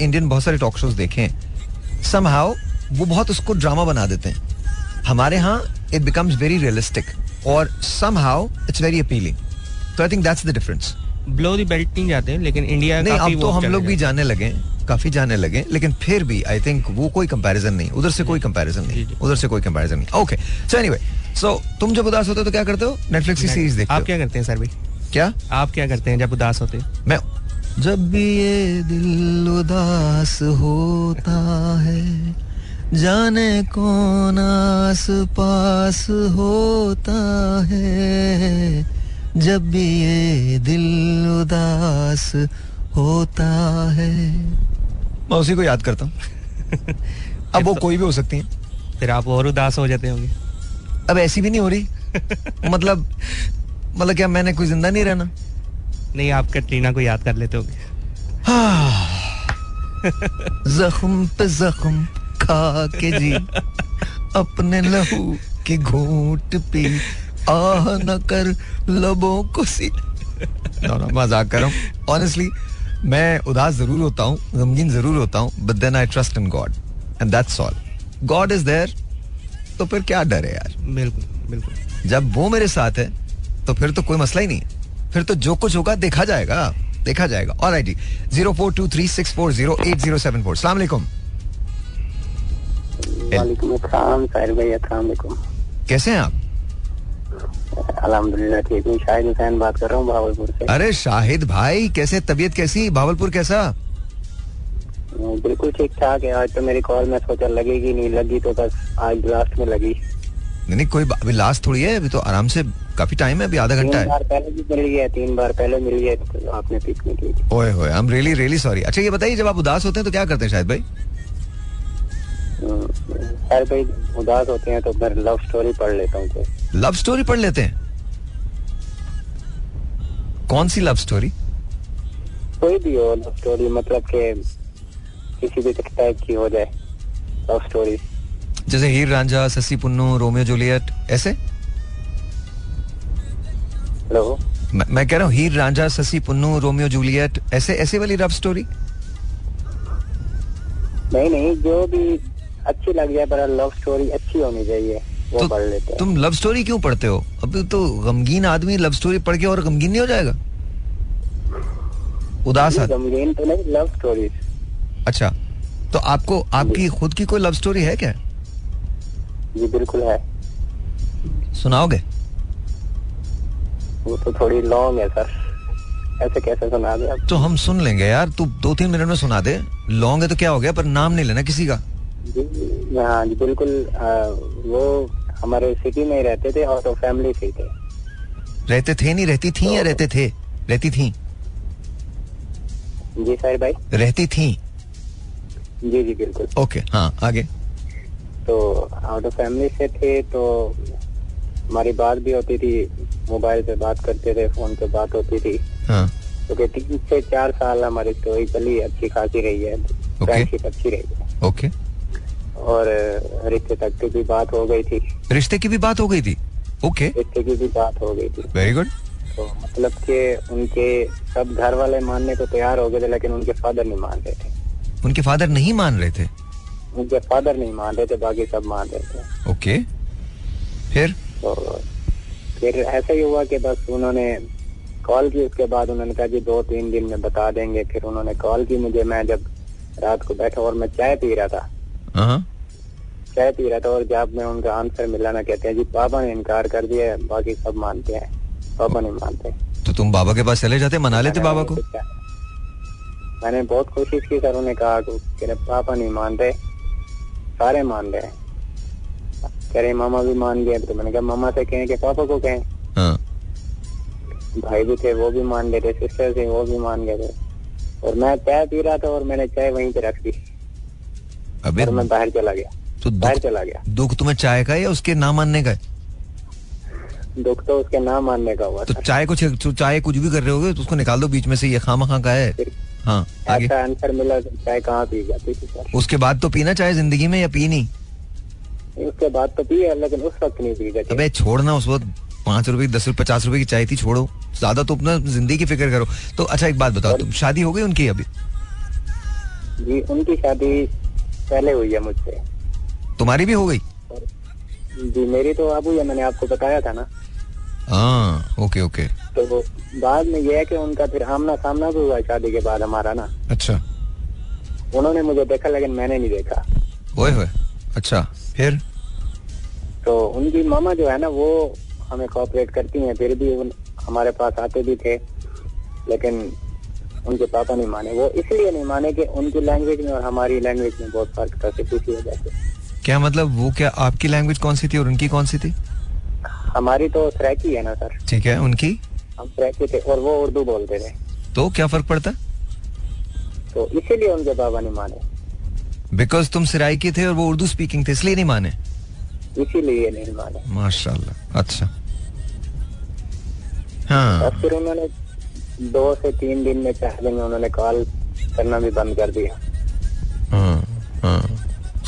इंडियन बहुत सारे टॉक शोज़ देखे हैं। सम हाउ वो बहुत उसको ड्रामा बना देते हैं। हमारे यहाँ इट बिकम्स वेरी रियलिस्टिक और somehow it's very appealing तो I think that's the difference below the belt नहीं जाते हैं लेकिन इंडिया नहीं अब तो हम लोग भी जाने लगे काफ़ी जाने लगे लेकिन फिर भी आई थिंक वो कोई कंपैरिजन नहीं उधर से कोई कंपैरिजन नहीं उधर से कोई कंपैरिजन नहीं। ओके सो एनीवे सो तुम जब उदास होते हो तो क्या करते हो? नेटफ्लिक्स की सीरीज़ देखते आप क्या करते हैं सर भाई? क्या? आप क्या करते हैं जब उदास होते हैं? मैं जब भी ये दिल उदास होता है जाने कौन आस पास होता है जब भी ये दिल उदास होता है। मैं उसी को याद करता हूँ। अब वो कोई भी हो सकती है। फिर आप और उदास हो जाते होंगे। अब ऐसी भी नहीं हो रही। मतलब मतलब क्या मैंने कोई ज़िंदा नहीं रहना? नहीं आप कटरीना को याद कर लेते होंगे। जख्म पे जख्म खा के जी। अपने लहू की घूट पी। आह न कर लबों को सी मज़ाक कर रहा हूँ। ऑनेस्टली मैं उदास ज़रूर होता हूँ गमगीन ज़रूर होता हूँ but then I trust in God and that's all God is there तो फिर क्या डर है यार? बिल्कुल बिल्कुल। जब वो मेरे साथ है तो फिर तो कोई मसला ही नहीं है। फिर तो जो कुछ होगा देखा जाएगा देखा जाएगा। और जी। Zero four two three six four zero eight zero seven four सलाम अलैकुम वालेकुम अस्सलाम साहिर भाई अस्सलाम वालेकुम कैसे हैं आप? ठीक हूँ। शाहिद हुसैन बात कर रहा हूँ भावलपुर से। अरे शाहिद भाई कैसे तबीयत कैसी? भावलपुर कैसा? बिल्कुल ठीक ठाक है। आज तो मेरी कॉल में सोचा लगेगी नहीं लगी तो बस आज लास्ट में लगी। नहीं नहीं कोई अभी लास्ट थोड़ी है अभी तो आराम से काफ़ी टाइम है अभी आधा घंटा है। पहले भी मिल गया तीन बार पहले मिल गया तो आपने पिक नहीं की ओए होए I am really really sorry अच्छा ये बताइए जब आप उदास होते हैं तो क्या करते हैं शाहिद भाई? साहिर भाई उदास होते हैं तो मैं लव स्टोरी पढ़ लेता हूँ लव स्टोरी पढ़ लेते हैं? कौन सी लव स्टोरी कोई भी हो लव स्टोरी मतलब के किसी भी टाइप की हो जाए लव स्टोरी जैसे हीर रांझा ससी पुन्नू रोमियो जूलियट ऐसे? हेलो? मैं, मैं कह रहा हूँ हीर रांझा ससी पुन्नू रोमियो जूलियट ऐसे ऐसे वाली लव स्टोरी नहीं नहीं जो भी अच्छी लग जाए पर लव स्टोरी अच्छी होनी चाहिए वो तो पढ़ लेते हैं। तुम लव स्टोरी क्यों पढ़ते हो? अब तो गमगीन आदमी लव स्टोरी पढ़ के और गमगीन नहीं हो जाएगा? उदास गमगीन तो नहीं लव स्टोरी अच्छा तो आपको आपकी खुद की कोई लव स्टोरी है क्या? जी बिल्कुल है। सुनाओगे? वो तो थोड़ी लॉन्ग है सर। ऐसे कैसे सुना दे तो हम सुन लेंगे यार तू दो तीन मिनट में सुना दे। लॉन्ग है तो क्या हो गया पर नाम नहीं लेना किसी का। जी हाँ जी बिल्कुल आ, वो हमारे सिटी में ही रहते थे और तो फैमिली से थे। रहते थे नहीं रहती थी या रहते थे? रहती थी? जी साहिर भाई। रहती थी? जी जी बिल्कुल। ओके हाँ आगे। तो आउट ऑफ़ फैमिली से थे तो हमारी बात भी होती थी मोबाइल पे बात करते थे फ़ोन पे बात होती थी। हाँ। तो कि तीन से चार साल हमारी स्टोरी चली अच्छी खासी रही है फ्रेंडशिप अच्छी रही है। ओके। और रिश्ते तक की भी बात हो गई थी। रिश्ते की भी बात हो गई थी? Okay okay. रिश्ते की भी बात हो गई थी। वेरी गुड तो मतलब कि उनके सब घर वाले मानने को तैयार हो गए थे लेकिन उनके फादर नहीं मान रहे थे। उनके फादर नहीं मान रहे थे? उनके फादर नहीं मान रहे थे बाकी सब मान रहे थे। ओके फिर? तो फिर ऐसा ही हुआ कि बस उन्होंने कॉल की उसके बाद उन्होंने कहा जी दो तीन दिन में बता देंगे। फिर उन्होंने कॉल की मुझे मैं जब रात को बैठा और मैं चाय पी रहा था चाय पी रहा था और जब मैं उनका आंसर मिला ना कहते हैं जी पापा ने इनकार कर दिया है, बाकी सब मानते हैं पापा नहीं मानते तो तुम बाबा के पास चले जाते मना लेते बाबा को? मैंने बहुत कोशिश की सर उन्हें कहा कि कि पापा नहीं मानते सारे मान रहे हैं। कह रहे मामा भी मान गए तो मैंने कहा मामा से कहें कि पापा को कहें? हाँ। भाई भी थे वो भी मान गए थे सिस्टर थे वो भी मान गए थे। और मैं चाय पी रहा था और मैंने चाय वहीं पे रख दी। अबे और मैं बाहर चला गया। तो बाहर चला गया। दुख तुम्हें चाय का या उसके ना मानने का दुख तो उसके ना मानने का हुआ तो चाय को छिड़- तो चाय कुछ भी कर रहे होगे तो उसको निकाल दो बीच में से ये खामा खा का है। हाँ आगे। आंसर मिला तो चाय कहाँ पी जाती उसके बाद तो पीना चाय ज़िंदगी में या पी नहीं? उसके बाद तो पी है लेकिन उस वक्त नहीं पी जाती। अबे छोड़ना उस वक्त पाँच रुपए दस रुपए पचास रुपए की चाय थी छोड़ो। ज़्यादा तो अपना ज़िंदगी की फ़िक्र करो। तो अच्छा एक बात बताओ तुम शादी हो गई उनकी अभी? जी उनकी शादी पहले हुई है मुझसे। तुम्हारी भी हो गई? जी मेरी तो अब हुई है मैंने आपको बताया था ना। हाँ ओके ओके। तो बाद में ये है कि उनका फिर आमना सामना भी हुआ शादी के बाद हमारा ना। अच्छा। उन्होंने मुझे देखा लेकिन मैंने नहीं देखा। ओए होए अच्छा फिर? तो उनकी मामा जो है ना वो हमें कोऑपरेट करती हैं फिर भी उन हमारे पास आते भी थे। लेकिन उनके पापा नहीं माने। वो इसलिए नहीं माने कि उनकी लैंग्वेज में और हमारी लैंग्वेज में बहुत फ़र्क था सिर्फ़ इसी वजह से। क्या मतलब वो क्या आपकी लैंग्वेज कौन सी थी और उनकी कौन सी थी? हमारी तो सराकी है ना सर ठीक है उनकी? हम सराकी थे और वो उर्दू बोलते थे। तो क्या फ़र्क पड़ता? तो इसीलिए उनके पापा नहीं माने। बिकॉज़ तुम सिराई के थे और वो उर्दू स्पीकिंग थे इसलिए नहीं माने? इसीलिए नहीं माने। माशाल्लाह अच्छा। हाँ। और फिर उन्होंने दो से तीन दिन में चार दिन में उन्होंने कॉल करना भी बंद कर दिया। हाँ हाँ।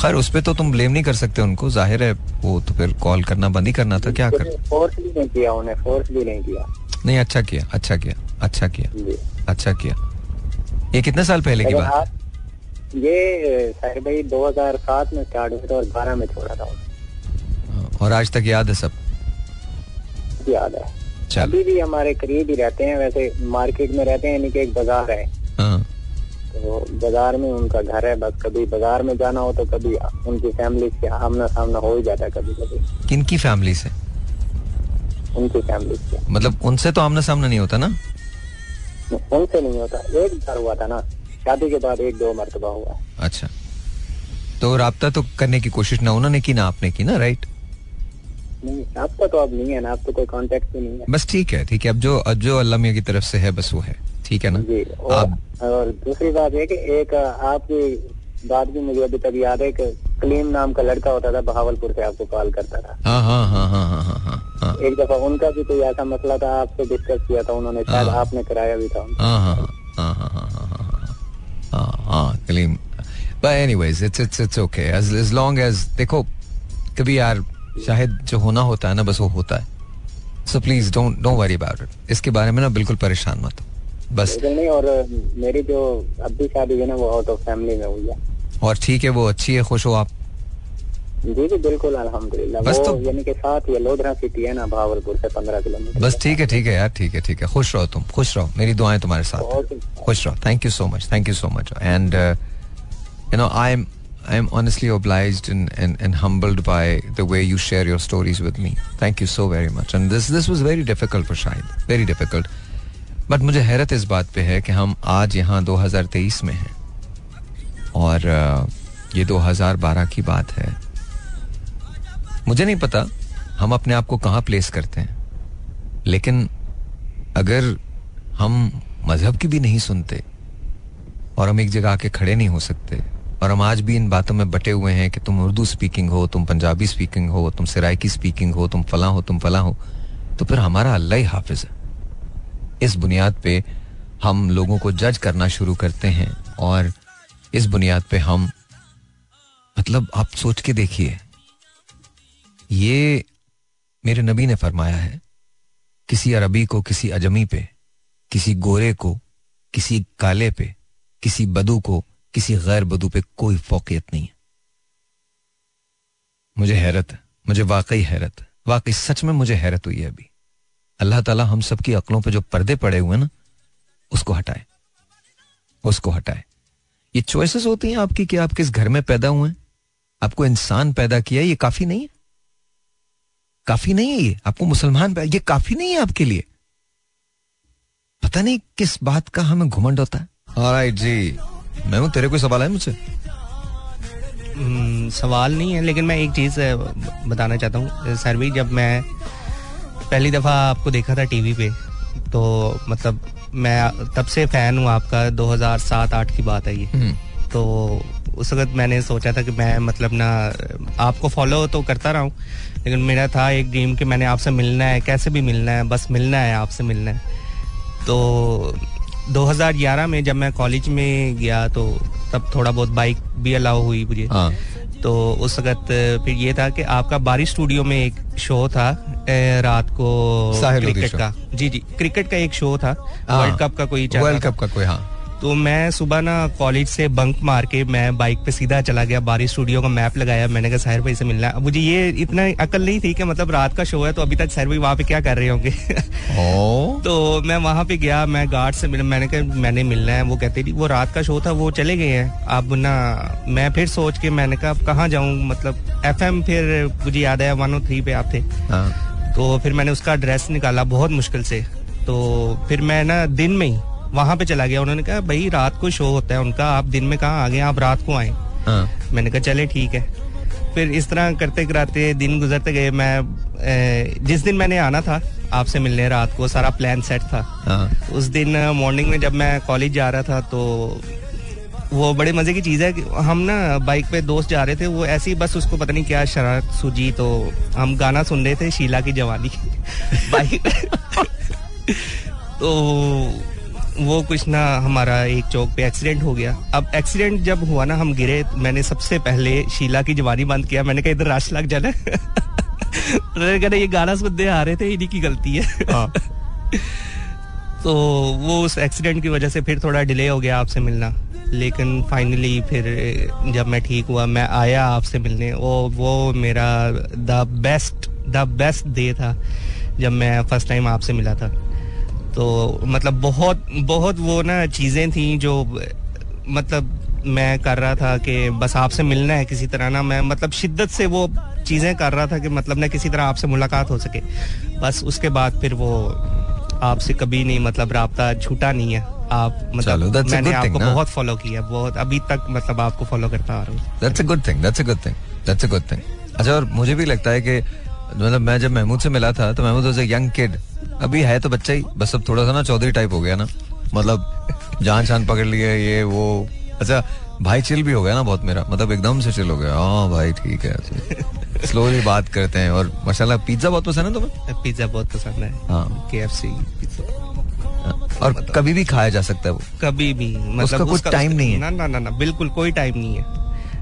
खैर उस पे तो तुम ब्लेम नहीं कर सकते उनको। ज़ाहिर है वो तो फिर कॉल करना बंद ही करना था। क्या कर फोर्स भी नहीं किया उन्हें फोर्स भी नहीं किया। नहीं अच्छा किया अच्छा किया अच्छा किया जी। अच्छा किया। ये कितने साल पहले की बात? है? ये साहिर भाई 2007 में स्टार्ट हुआ था और 12 में छोड़ा था हाँ, और आज तक याद है सब? याद है। अभी भी हमारे करीब ही रहते हैं वैसे मार्केट में रहते हैं यानी कि एक बाज़ार है। हाँ। तो बाज़ार में उनका घर है बस कभी बाज़ार में जाना हो तो कभी उनकी फैमिली से आमना सामना हो ही जाता है कभी कभी किनकी फैमिली से? उनकी फैमिली से। मतलब उनसे तो आमना सामना नहीं होता ना? उनसे नहीं होता। एक बार हुआ था ना शादी के बाद एक दो मरतबा हुआ। अच्छा। तो राब्ता तो करने की कोशिश ना उन्होंने की ना आपने की ना राइट आपका तो अब नहीं है ना आपको कोई कॉन्टेक्ट भी नहीं है बस ठीक है ठीक है अब जो जो अल्लाह की तरफ़ से है बस वो है ठीक है ना जी और, आप... और दूसरी बात है कि एक आपकी बात भी मुझे अभी तक याद है कि क्लीन नाम का लड़का होता था बहावलपुर से आपको कॉल करता था हाँ हाँ हाँ हाँ हाँ हाँ हाँ एक दफ़ा उनका भी कोई ऐसा मसला था आपसे डिस्कस किया था उन्होंने शायद आपने कराया भी था हाँ हाँ हाँ हाँ हाँ हाँ हाँ Kaleem But anyways, it's it's it's okay. As as long as देखो कभी यार शायद जो होना होता है ना बस वो होता है। So please don't don't worry about it इसके बारे में ना बिल्कुल परेशान मत हो। बस। नहीं और मेरी जो अब भी शादी है ना वो आउट ऑफ़ फैमिली में हुई है। और ठीक है वो अच्छी है खुश हो आप? जी जी बिल्कुल अल्हम्दुलिल्लाह। बस तो- यानी कि साथ ये लोधरा सिटी है ना भावलपुर से पंद्रह किलोमीटर। बस ठीक है ठीक है यार ठीक है ठीक है। खुश रहो तुम खुश रहो। मेरी दुआएँ तुम्हारे साथ खुश रहो। Thank you so much thank you so much and you know I am I am honestly obliged and, and, and humbled by the way you share your stories with me. Thank you so very much. And this this was very difficult for Shahid. Very difficult. But मुझे हैरत इस बात पे है कि हम आज यहाँ 2023 में हैं और uh, ये 2012 की बात है मुझे नहीं पता हम अपने आप को कहाँ प्लेस करते हैं लेकिन अगर हम मज़हब की भी नहीं सुनते और हम एक जगह आके खड़े नहीं हो सकते और हम आज भी इन बातों में बटे हुए हैं कि तुम उर्दू स्पीकिंग हो, तुम पंजाबी स्पीकिंग हो, तुम सराइकी स्पीकिंग हो, तुम फला हो, तुम फला हो तो फिर हमारा अल्लाह ही हाफिज है। इस बुनियाद पे हम लोगों को जज करना शुरू करते हैं और इस बुनियाद पे हम मतलब आप सोच के देखिए, ये मेरे नबी ने फरमाया है, किसी अरबी को, किसी अजमी पे, किसी गोरे को, किसी काले पे, किसी बदू को किसी गैर बदू पे कोई फोकियत नहीं है। मुझे हैरत है, मुझे वाकई हैरत है। वाकई सच में मुझे हैरत हुई है अभी। अल्लाह ताला हम सबकी अकलों पे जो पर्दे पड़े हुए ना, उसको हटाए। उसको हटाए। ये चॉइसेस होती हैं आपकी कि आप किस घर में पैदा हुए आपको इंसान पैदा किया, ये काफ़ी नहीं है। काफ़ी नहीं है ये। आपको मुसलमान ये काफ़ी नहीं है आपके लिए। पता नहीं किस बात का हमें घुमंड होता है। ऑलराइट जी। मैं हूँ तेरे कोई सवाल है मुझसे? हम्म, सवाल नहीं है लेकिन मैं एक चीज़ बताना चाहता हूँ। सर भी जब मैं पहली दफ़ा आपको देखा था टीवी पे तो मतलब मैं तब से फ़ैन हूँ आपका 2007-8 की बात है ये। हम्म, तो उस वक्त मैंने सोचा था कि मैं मतलब ना आपको फॉलो तो करता रहा हूँ लेकिन मेरा था एक ड्रीम कि मैंने आपसे मिलना है कैसे भी मिलना है बस मिलना है आपसे मिलना है। तो 2011 में जब मैं कॉलेज में गया तो तब थोड़ा बहुत बाइक भी अलाउ हुई मुझे। हाँ। तो उस वक्त फिर ये था कि आपका बारिश स्टूडियो में एक शो था ए, रात को क्रिकेट का। जी जी क्रिकेट का एक शो था हाँ। वर्ल्ड कप का कोई वर्ल्ड कप का कोई हाँ। तो मैं सुबह ना कॉलेज से बंक मार के मैं बाइक पे सीधा चला गया बारिश स्टूडियो का मैप लगाया मैंने कहा साहिर भाई से मिलना है। मुझे ये इतना अकल नहीं थी कि मतलब रात का शो है तो अभी तक साहिर भाई वहाँ पे क्या कर रहे होंगे? तो मैं वहाँ पे गया मैं गार्ड से मिला मैंने कहा मैंने मिलना है। वो कहते थी वो रात का शो था वो चले गए हैं। अब ना मैं फिर सोच के मैंने कहा अब कहाँ जाऊँ? मतलब एफएम फिर मुझे याद आया वन थ्री पे आप थे। हाँ। तो फिर मैंने उसका एड्रेस निकाला बहुत मुश्किल से। तो फिर मैं ना दिन में ही वहाँ पे चला गया। उन्होंने कहा भाई रात को शो होता है उनका। आप दिन में कहा आ गए? आप रात को आए। हाँ। मैंने कहा चले ठीक है। फिर इस तरह करते कराते दिन गुजरते गए। मैं जिस दिन मैंने आना था आपसे मिलने रात को सारा प्लान सेट था। हाँ। उस दिन मॉर्निंग में जब मैं कॉलेज जा रहा था तो वो बड़े मज़े की चीज़ है कि हम ना बाइक पे दोस्त जा रहे थे वो ऐसी बस उसको पता नहीं क्या शरारत सूझी तो हम गाना सुन रहे थे शीला की जवानी। बाइक तो वो कुछ ना हमारा एक चौक पे एक्सीडेंट हो गया। अब एक्सीडेंट जब हुआ ना हम गिरे मैंने सबसे पहले शीला की जवानी बंद किया। मैंने कहा इधर राश लग जाना। मैंने कहा ये गाना सुनते आ रहे थे इन्हीं की गलती है। तो वो उस एक्सीडेंट की वजह से फिर थोड़ा डिले हो गया आपसे मिलना। लेकिन फाइनली फिर जब मैं ठीक हुआ मैं आया आपसे मिलने। वो वो मेरा the best the best day था जब मैं फ़र्स्ट टाइम आपसे मिला था। तो मतलब बहुत बहुत वो ना चीज़ें थी जो मतलब मैं कर रहा था कि बस आपसे मिलना है किसी तरह ना मैं मतलब शिद्दत से वो चीज़ें कर रहा था कि मतलब ना किसी तरह आपसे मुलाकात हो सके। बस उसके बाद फिर वो आपसे कभी नहीं मतलब राबता छूटा नहीं है। आप मतलब मैंने good thing, आपको बहुत फॉलो किया बहुत अभी तक मतलब आपको फॉलो करता आ रहा हूँ। अच्छा और मुझे भी लगता है कि मतलब मैं जब महमूद से मिला था तो महमूद वाज यंग किड अभी है तो बच्चा ही। बस अब थोड़ा सा ना चौधरी टाइप हो गया ना। मतलब जान छान पकड़ लिया ये वो। अच्छा भाई चिल भी हो गया ना बहुत मेरा। मतलब एकदम से चिल हो गया। हाँ भाई ठीक है। स्लोली बात करते हैं और माशाल्लाह पिज्जा बहुत पसंद है तुम्हें? पिज्जा बहुत पसंद है। हाँ। के एफ़ सी पिज्जा और कभी भी खाया जा सकता है वो। कभी भी मतलब उसका कुछ time नहीं है। ना ना ना ना बिल्कुल कोई टाइम नहीं है।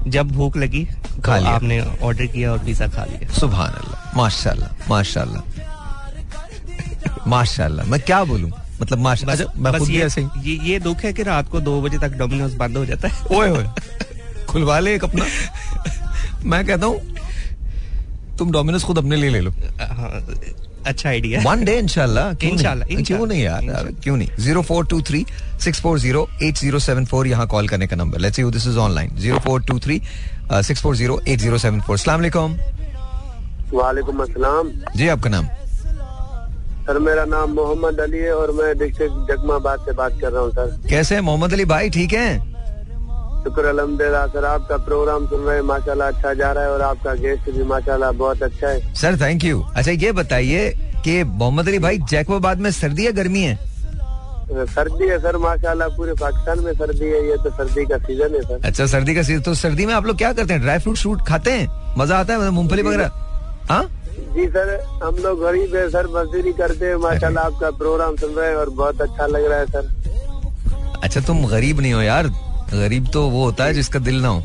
जब भूख लगी खा लिया। आपने ऑर्डर किया और पिज्जा खा लिया। सुबह अल्लाह माशाल्लाह माशाल्लाह। माशाल्लाह मैं क्या बोलूँ? मतलब माशा बस, ऐसे ये ये दुख है कि रात को दो बजे तक डोमिनोज बंद हो जाता है। ओए ओए। खुलवा ले एक अपना। मैं कहता हूँ तुम डोमिनोज खुद अपने लिए ले लो। हाँ, अच्छा आइडिया वन डे इंशाल्लाह क्यों नहीं? इंशाल्लाह, क्यों नहीं यार? क्यों नहीं? Zero four two three six four zero eight zero seven four यहाँ कॉल करने का number let's you this is online zero four two three six four zero eight zero seven four सलाम वालेकुम अस्सलाम। जी आपका नाम? सर मेरा नाम मोहम्मद अली है और मैं डिस्ट्रिक्ट जगमाबाद से बात कर रहा हूँ सर। कैसे हैं? मोहम्मद अली भाई ठीक हैं? शुक्र अलहमदिल्ला सर आपका प्रोग्राम सुन रहे हैं माशाल्लाह अच्छा जा रहा है और आपका गेस्ट भी माशाल्लाह बहुत अच्छा है। सर थैंक यू अच्छा ये बताइए कि मोहम्मद अली भाई जैकोबाद में सर्दी है गर्मी है? सर्दी है सर माशाल्लाह पूरे पाकिस्तान में सर्दी है ये तो सर्दी का सीज़न है सर। अच्छा सर्दी का सीज़न तो सर्दी में आप लोग क्या करते हैं? ड्राई फ्रूट शूट खाते हैं? मज़ा आता है मूंगफली वगैरह? हाँ? जी सर हम लोग गरीब है सर मजदूरी करते हैं माशाल्लाह आपका प्रोग्राम सुन रहे हैं और बहुत अच्छा लग रहा है सर। अच्छा तुम गरीब नहीं हो यार। गरीब तो वो होता है जिसका दिल ना हो।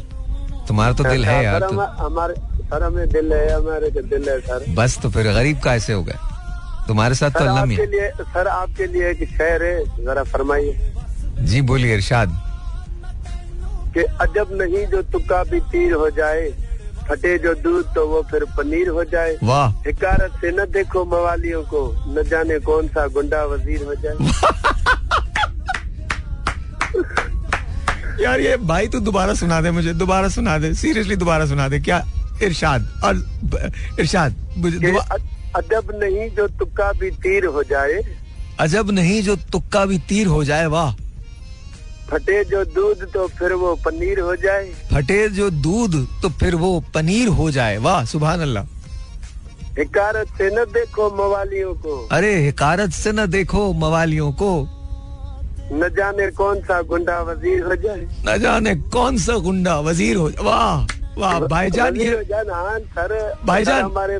तुम्हारा तो दिल है सर, यार तो। हमारे सर हमें दिल है हमारे दिल है सर। बस तो फिर गरीब का ऐसे हो गए तुम्हारे साथ तो सर अल्लाह मियाँ। लिए सर आपके लिए एक शेर है जरा फरमाइए। जी बोलिए इरशाद। कि अजब नहीं जो तुक्का भी तीर हो जाए फटे जो दूध तो वो फिर पनीर हो जाए। वाह। हिकारत से न देखो मवालियों को न जाने कौन सा गुंडा वज़ीर हो जाए। यार ये भाई तू दोबारा सुना दे मुझे दोबारा सुना दे। सीरियसली दोबारा सुना दे। क्या? इरशाद और इरशाद मुझे अजब नहीं जो तुक्का भी तीर हो जाए। अजब नहीं जो तुक्का भी तीर हो जाए वाह। फटे जो दूध तो फिर वो पनीर हो जाए। फटे जो दूध तो फिर वो पनीर हो जाए वाह सुबह अल्लाह हिकारत से न देखो मवालियों को। अरे हिकारत से न देखो मवालियों को। न जाने कौन सा गुंडा वज़ीर हो जाए। न जाने कौन सा गुंडा वज़ीर हो जाए। वाह वाह भाईजान ये हो भाईजान। हमारे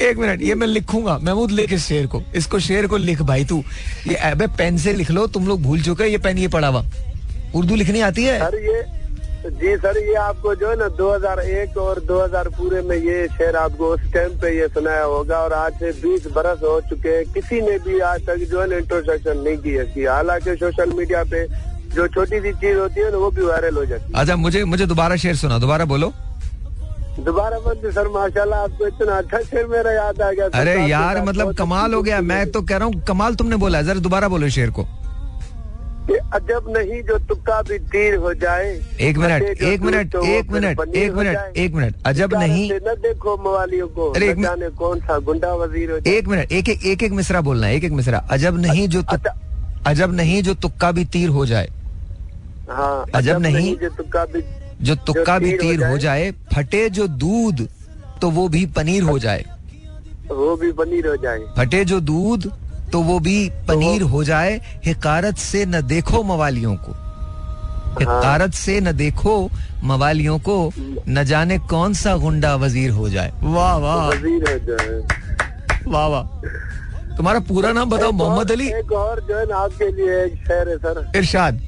एक मिनट ये मैं लिखूँगा। महमूद लिख इस शेर को। इसको शेर को लिख भाई तू। ये अबे पेन से लिख लो तुम लोग भूल चुके ये पेन ये पड़ा हुआ। उर्दू लिखनी आती है? सर ये जी सर ये आपको जो है ना 2001 और 2000 पूरे में ये शेर आपको उस टाइम पे ये सुनाया होगा और आज से 20 बरस हो चुके हैं। किसी ने भी आज तक जो है ना इंट्रोडक्शन नहीं की इसकी। हालाँकि सोशल मीडिया पे जो छोटी सी चीज़ होती है ना वो भी वायरल हो जाती है। अच्छा मुझे मुझे दोबारा शेर सुना दोबारा बोलो। दोबारा बंद सर माशाल्लाह आपको इतना अच्छा शेर मेरा याद आ गया। अरे यार मतलब कमाल हो गया मैं तो कह रहा हूँ कमाल तुमने बोला जरा दोबारा बोलो शेर को। कि अजब नहीं जो तुक्का भी तीर हो जाए एक मिनट एक मिनट तो एक मिनट एक मिनट एक मिनट अजब नहीं। न देखो मवालियों को अरे जाने कौन सा गुंडा वज़ीर हो एक मिनट एक एक एक एक मिसरा बोलना है एक एक मिसरा। अजब नहीं जो अच्छा। अजब नहीं जो तुक्का भी तीर हो जाए। हाँ अजब नहीं जो तुक्का भी जो तुक्का भी तीर हो जाए। फटे जो दूध तो वो भी पनीर हो जाए। वो भी पनीर हो जाए। फटे जो दूध तो वो भी पनीर हो जाए हिकारत से न देखो मवालियों को। हिकारत से न देखो मवालियों को न जाने कौन सा गुंडा वज़ीर हो जाए। वाह वाह। वज़ीर हो जाए। वाह वाह। तुम्हारा पूरा नाम बताओ मोहम्मद अली? एक और जो है ना आपके लिए एक शेर है सर। इरशाद।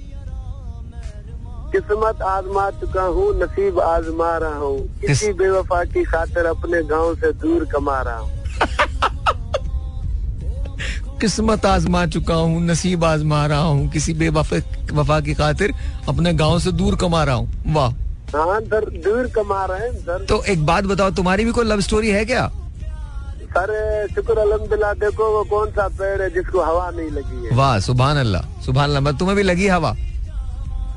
किस्मत आजमा चुका हूँ नसीब आजमा रहा हूँ। किसी बेवफा की खातिर अपने गाँव से दूर कमा रहा हूँ। किस्मत आजमा चुका हूँ नसीब आजमा रहा हूँ किसी बेवफा वफा की खातिर अपने गाँव से दूर कमा रहा हूँ। वाह। हाँ सर दूर कमा रहे हैं तो एक बात बताओ तुम्हारी भी कोई लव स्टोरी है क्या? सर शुक्र अलहमदिल्ला देखो वो कौन सा पेड़ है जिसको हवा नहीं लगी है। वाह सुबह अल्लाह सुबह अल्लाह तुम्हें भी लगी हवा?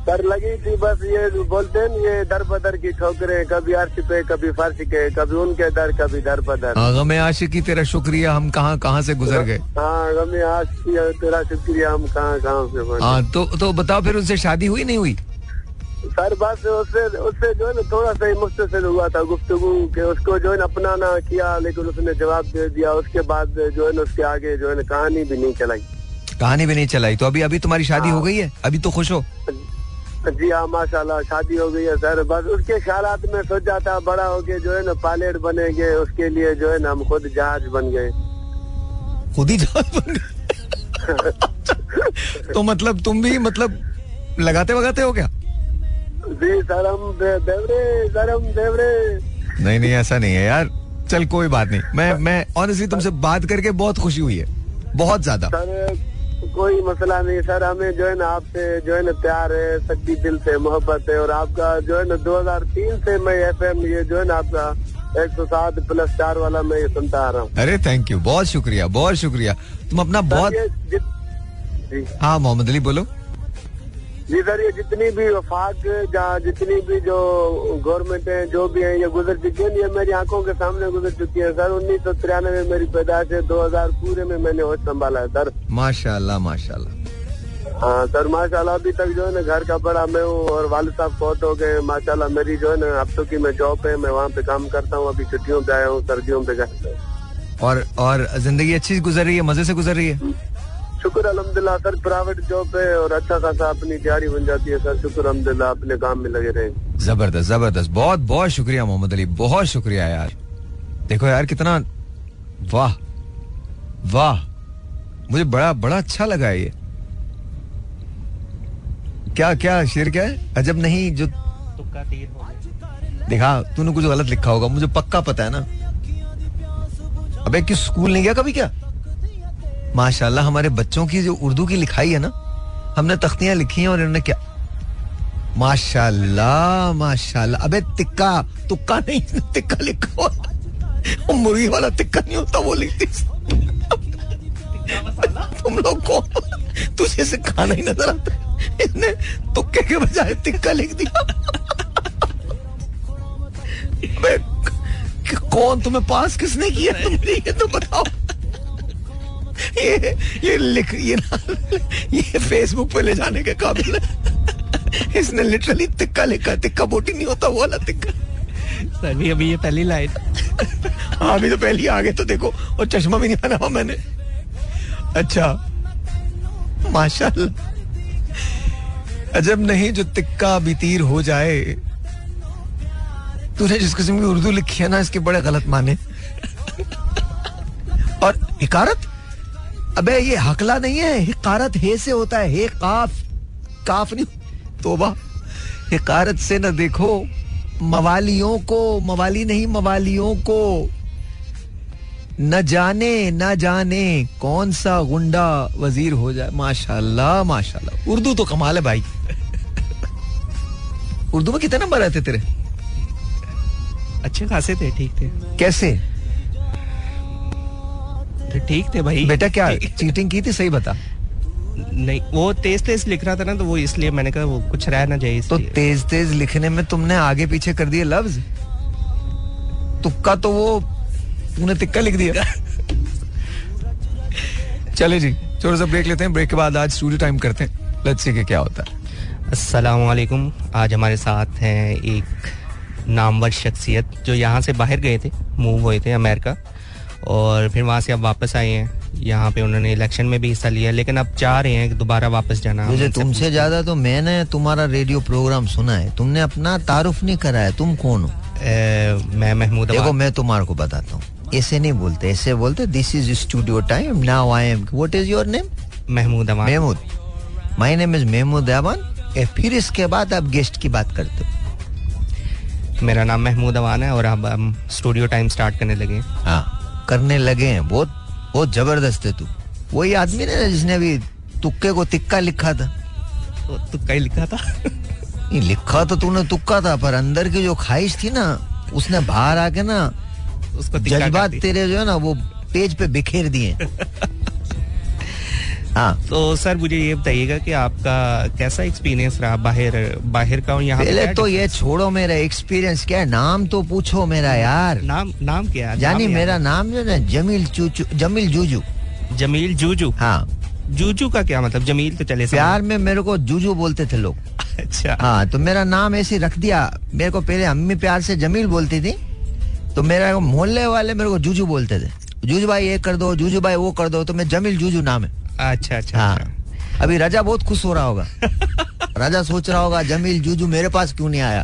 सर लगी थी बस ये बोलते हैं ना, ये दर बदर की ठोकरे कभी अर्श पे कभी फर्श के कभी उनके दर कभी दर बदर हाँ, गमे आशिकी तेरा शुक्रिया हम कहाँ कहाँ से गुजर गए? हाँ गमे आज की तेरा शुक्रिया हम कहाँ कहाँ से बने हाँ तो तो बताओ फिर उनसे शादी हुई नहीं हुई? सर बस उससे उससे जो है ना थोड़ा सा ही मुख्तसर हुआ था गुफ्तगू के उसको जो है ना अपनाना किया लेकिन उसने जवाब दे दिया। उसके बाद जो है ना उसके आगे जो है ना कहानी भी नहीं चलाई। कहानी भी नहीं चलाई। तो अभी अभी तुम्हारी शादी हो। गई है? अभी तो खुश हो? जी हाँ माशाल्लाह शादी हो गई है सर। बस उसके ख्याल में सोचा था बड़ा होके जो है ना पायलट बनेंगे उसके लिए जो है ना हम खुद जहाज़ बन गए। खुद ही जहाज़ बन गए? तो मतलब तुम भी मतलब लगाते वगाते हो क्या? जी सर हम देवरे सर हम देवरे नहीं नहीं ऐसा नहीं है यार। चल कोई बात नहीं। मैं मैं ऑनेस्टली तुमसे बात करके बहुत खुशी हुई है। बहुत ज़्यादा। कोई मसला नहीं सर हमें जो है ना आपसे जो है ना प्यार है सच्ची दिल से मोहब्बत है और आपका जो है ना 2003 से मैं एफएम ये जो है ना आपका 107 प्लस चार वाला मैं ये सुनता आ रहा हूँ। अरे थैंक यू बहुत शुक्रिया बहुत शुक्रिया। तुम अपना बहुत जी। हाँ मोहम्मद अली बोलो। जी सर ये जितनी भी वफाक जहाँ जितनी भी जो गवर्नमेंट है जो भी है ये गुजर चुकी है ये मेरी आँखों के सामने गुजर चुकी है। सर उन्नीस सौ तिरानवे में मेरी पैदाइश है दो हज़ार पूरे में मैंने होश संभाला है सर। माशाल्लाह माशाल्लाह। हाँ सर माशाल्लाह अभी तक जो है ना घर का बड़ा मैं हूँ और वालिद साहब फौत हो। गए माशाल्लाह मेरी जो है ना हफ्तों की मैं जॉब है मैं वहाँ पे काम करता हूँ अभी छुट्टियों पे आया हूँ सर्दियों पे और और ज़िंदगी अच्छी गुजर रही है मज़े से गुजर रही है? शुक्र अलहमदिल्ला सर प्राइवेट जॉब है और अच्छा खासा अपनी तैयारी बन जाती है सर। शुक्र अलहमदिल्ला अपने काम में लगे रहे। ज़बरदस्त ज़बरदस्त। बहुत बहुत शुक्रिया मोहम्मद अली। बहुत शुक्रिया यार। देखो यार कितना वाह वाह। मुझे बड़ा बड़ा अच्छा लगा ये। क्या क्या शेर क्या है? अजब नहीं जो तुक्का तीर देखा तूने कुछ गलत लिखा होगा। मुझे पक्का पता है ना। अबे किस स्कूल नहीं गया कभी क्या? माशाल्लाह हमारे बच्चों की जो उर्दू की लिखाई है ना हमने तख्तियाँ लिखी हैं और इन्होंने क्या? माशाल्लाह माशाल्लाह। अबे तिक्का तुक्का नहीं तिक्का लिखा। मुर्गी वाला तिक्का नहीं होता वो लिखती तुम लोग को तुझे से खाना ही नज़र आता। इसने तुक्के के बजाय तिक्का लिख दिया। अबे, कौन तुम्हें पास किसने किया? तुमने ये तो बताओ। ये ये लिख ये ना ये फेसबुक पे ले जाने के काबिल है। इसने लिटरली तिक्का लिखा तिक्का बोटी नहीं होता वो वाला तिक्का। सर भी अभी ये पहली लाइन हाँ अभी तो पहली आ गए तो देखो और चश्मा भी नहीं पहना हुआ मैंने। अच्छा माशाल्लाह। अजब नहीं जो तिक्का भी तीर हो जाए। तूने जिस किस्म की उर्दू लिखी है ना इसके बड़े गलत माने। और हिकारत अबे ये हकला नहीं है। हिकारत हे से होता है। हे काफ। काफ नहीं तोबा। हिकारत से ना देखो। मवालियों को मवाली नहीं मवालियों को। न जाने न जाने कौन सा गुंडा वज़ीर हो जाए। माशाल्लाह माशाल्लाह। उर्दू तो कमाल है भाई। उर्दू में कितने नंबर आते तेरे? अच्छे खासे थे ठीक थे। कैसे? ठीक थे भाई। बेटा क्या चीटिंग की थी? सही बता। नहीं वो तेज तेज लिख रहा था ना तो वो इसलिए मैंने कहा वो कुछ रह ना जाए तो तेज तेज लिखने में तुमने आगे पीछे कर दिए लफ्ज? तुक्का तो वो तूने तिक्का लिख दिया। चले जी छोटा सा ब्रेक लेते हैं। ब्रेक के बाद आज स्टूडियो टाइम करते हैं। लेट्स सी के क्या होता है। अस्सलाम वालेकुम आज हमारे साथ हैं एक नामवर शख्सियत जो यहाँ से बाहर गए थे मूव हुए थे अमेरिका। और फिर वहाँ से अब वापस आए हैं। यहाँ पे उन्होंने इलेक्शन में भी हिस्सा लिया लेकिन अब चाह रहे हैं कि दोबारा वापस जाना मुझे तुमसे ज़्यादा तो मैंने तुम्हारा रेडियो प्रोग्राम सुना है। तुमने अपना तारुफ नहीं कराया तुम कौन हो? मैं महमूद देखो मैं तुम्हारे को बताता हूँ। ऐसे नहीं बोलते ऐसे बोलते this is studio time now I am what is your name Mahmood Awan Mahmood. My name is Mahmood Awan ए, फिर इसके बाद आप गेस्ट की बात करते हो। मेरा नाम महमूद अवान है और अब हम स्टूडियो टाइम स्टार्ट करने लगे हैं। करने लगे हैं बहुत बहुत ज़बरदस्त है तू। वही आदमी ने ना जिसने अभी तुक्के को तिक्का लिखा था। तो तुक्का ही लिखा था? नहीं लिखा तो तूने तुक्का था पर अंदर की जो ख्वाहिश थी ना उसने बाहर आके ना उसको जज्बात तेरे जो है ना वो पेज पे बिखेर दिए। हाँ। तो सर मुझे ये बताइएगा कि आपका कैसा एक्सपीरियंस रहा? बाहर बाहर का और यहाँ पहले तो ये छोड़ो मेरा एक्सपीरियंस क्या है? नाम तो पूछो मेरा यार। नाम नाम क्या है? याद मेरा नाम जो है ना जमील चूचू जमील जूजू। जमील जूजू? हाँ। जूजू का क्या मतलब? जमील तो चले। प्यार में मेरे को जूजू बोलते थे लोग। अच्छा। हाँ तो मेरा नाम ऐसे रख दिया। मेरे को पहले अम्मी प्यार से जमील बोलती थी। तो मेरा मोहल्ले वाले मेरे को जूजू बोलते थे। जूजू भाई ये कर दो जूजू भाई वो कर दो तो मैं जमील जूजू नाम है। अच्छा अच्छा हाँ। अच्छा। अभी राजा बहुत खुश हो रहा होगा। राजा सोच रहा होगा जमील जूजू मेरे पास क्यों नहीं आया?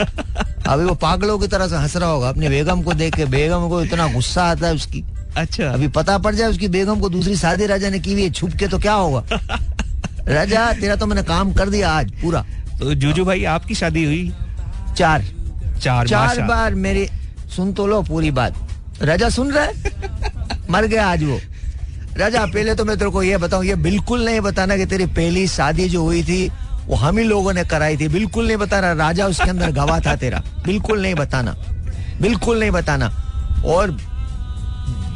अभी वो पागलों की तरह से हंस रहा होगा अपने बेगम को देख के। बेगम को इतना गुस्सा आता है उसकी। अच्छा। अभी पता पड़ जाए उसकी बेगम को दूसरी शादी राजा ने की हुई है छुप के तो क्या होगा? राजा तेरा तो मैंने काम कर दिया आज पूरा। तो जूजू भाई आपकी शादी हुई? चार। चार चार बार मेरी सुन तो लो पूरी बात। राजा सुन रहा है? मर गया आज वो। राजा, पहले तो मैं तेरे को ये बताऊँ, ये बिल्कुल नहीं बताना कि तेरी पहली शादी जो हुई थी, वो हम ही लोगों ने कराई थी। बिल्कुल नहीं बताना, राजा उसके अंदर गवाह था तेरा। बिल्कुल नहीं बताना। बिल्कुल नहीं बताना। और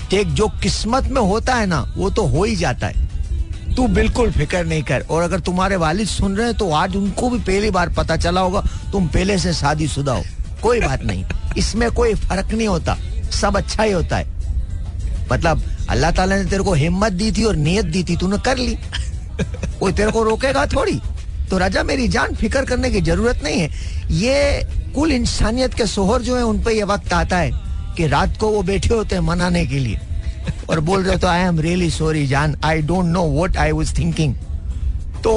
देख, जो किस्मत में होता है ना, वो तो हो ही जाता है। तू बिल्कुल फ़िक्र नहीं कर। और अगर तुम्हारे वालिद सुन रहे हैं तो आज उनको भी पहली बार पता चला होगा, तुम पहले से शादी शुदा हो। कोई बात नहीं। इसमें कोई फ़र्क नहीं होता। सब अच्छा ही होता है। मतलब अल्लाह ताला ने तेरे को हिम्मत दी थी और नियत दी थी तूने कर ली। कोई तेरे को रोकेगा थोड़ी। तो राजा मेरी जान फ़िक्र करने की ज़रूरत नहीं है। ये कुल इंसानियत के सोहर जो है उन पे ये वक्त आता है कि रात को वो बैठे होते हैं मनाने के लिए। और बोल रहे तो आई एम रियली सॉरी जान। I don't know what I was thinking तो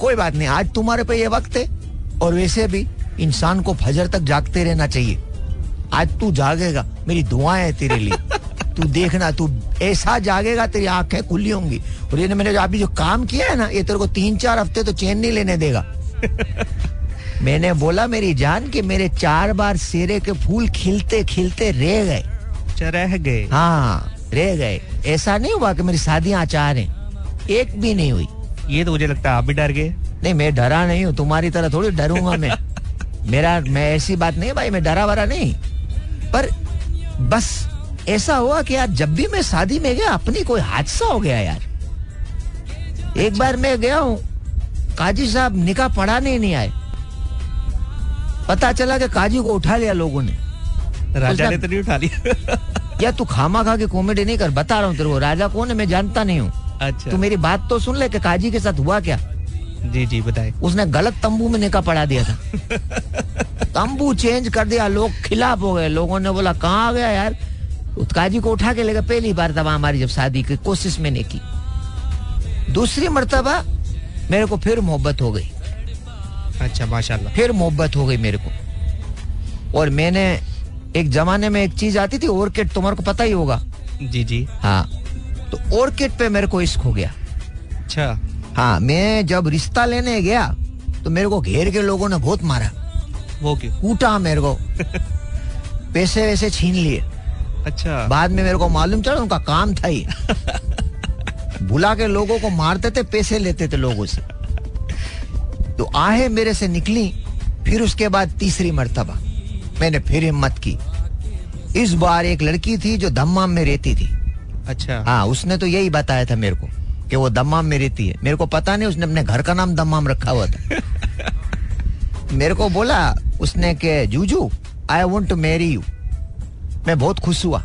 कोई बात नहीं आज तुम्हारे पे ये वक्त है। और वैसे भी इंसान को फजर तक जागते रहना चाहिए। आज तू जागेगा मेरी दुआएँ है तेरे लिए। तू देखना तू ऐसा जागेगा तेरी आँखें खुली होंगी। और ये मैंने जो अभी जो काम किया है ना ये तेरे को तीन चार हफ़्ते तो चैन नहीं लेने देगा। मैंने बोला मेरी जान कि मेरे चार बार सेरे के फूल खिलते खिलते रह गए। अच्छा रह गए। हाँ रह गए। ऐसा नहीं हुआ कि मेरी शादियाँ चार हैं। एक भी नहीं हुई। ये तो मुझे लगता है आप भी डर गए। नहीं मैं डरा नहीं हूँ। तुम्हारी तरह थोड़ी डरूँगा मैं। मेरा मैं ऐसी बात नहीं भाई मैं डरा वरा नहीं। पर बस ऐसा हुआ कि यार जब भी मैं शादी में गया अपनी कोई हादसा हो गया यार। एक बार मैं गया हूँ काजी साहब निकाह पढ़ाने नहीं आए। पता चला कि काजी को उठा लिया लोगों ने। राजा ने तो नहीं उठा लिया। या तू खामा खा के कॉमेडी नहीं कर बता रहा हूँ तेरे को राजा कौन है मैं जानता नहीं हूँ। अच्छा। तू मेरी बात तो सुन ले कि काजी के साथ हुआ क्या। जी जी बताए। उसने गलत तंबू में निकाह पढ़ा दिया था। तंबू चेंज कर दिया लोग खिलाफ हो गए। लोगों ने बोला कहाँ आ गया यार? काजी को उठा के लेगा पहली बार तब हमारी जब शादी की कोशिश मैंने की। दूसरी मरतबा मेरे को फिर मोहब्बत हो गई। अच्छा माशाल्लाह। फिर मोहब्बत हो गई मेरे को। और मैंने एक जमाने में एक चीज़ आती थी ओरकेट तुम्हारे को पता ही होगा। जी जी। हाँ तो ओरकेट पे मेरे को इश्क हो गया। अच्छा। हाँ मैं जब रिश्ता लेने गया तो मेरे को घेर के लोगों ने बहुत मारा। वो क्यों? कूटा मेरे को। पैसे वैसे छीन लिए। अच्छा। बाद में मेरे को मालूम चला उनका काम था ही। बुला के लोगों को मारते थे पैसे लेते थे लोगों से। तो आहे मेरे से निकली फिर उसके बाद तीसरी मरतबा। मैंने फिर हिम्मत की। इस बार एक लड़की थी जो दम्माम में रहती थी। अच्छा। हाँ उसने तो यही बताया था मेरे को कि वो दम्माम में रहती है। मेरे को पता नहीं उसने अपने घर का नाम दम्माम रखा हुआ था। मेरे को बोला उसने के Juju I want to marry you मैं बहुत खुश हुआ।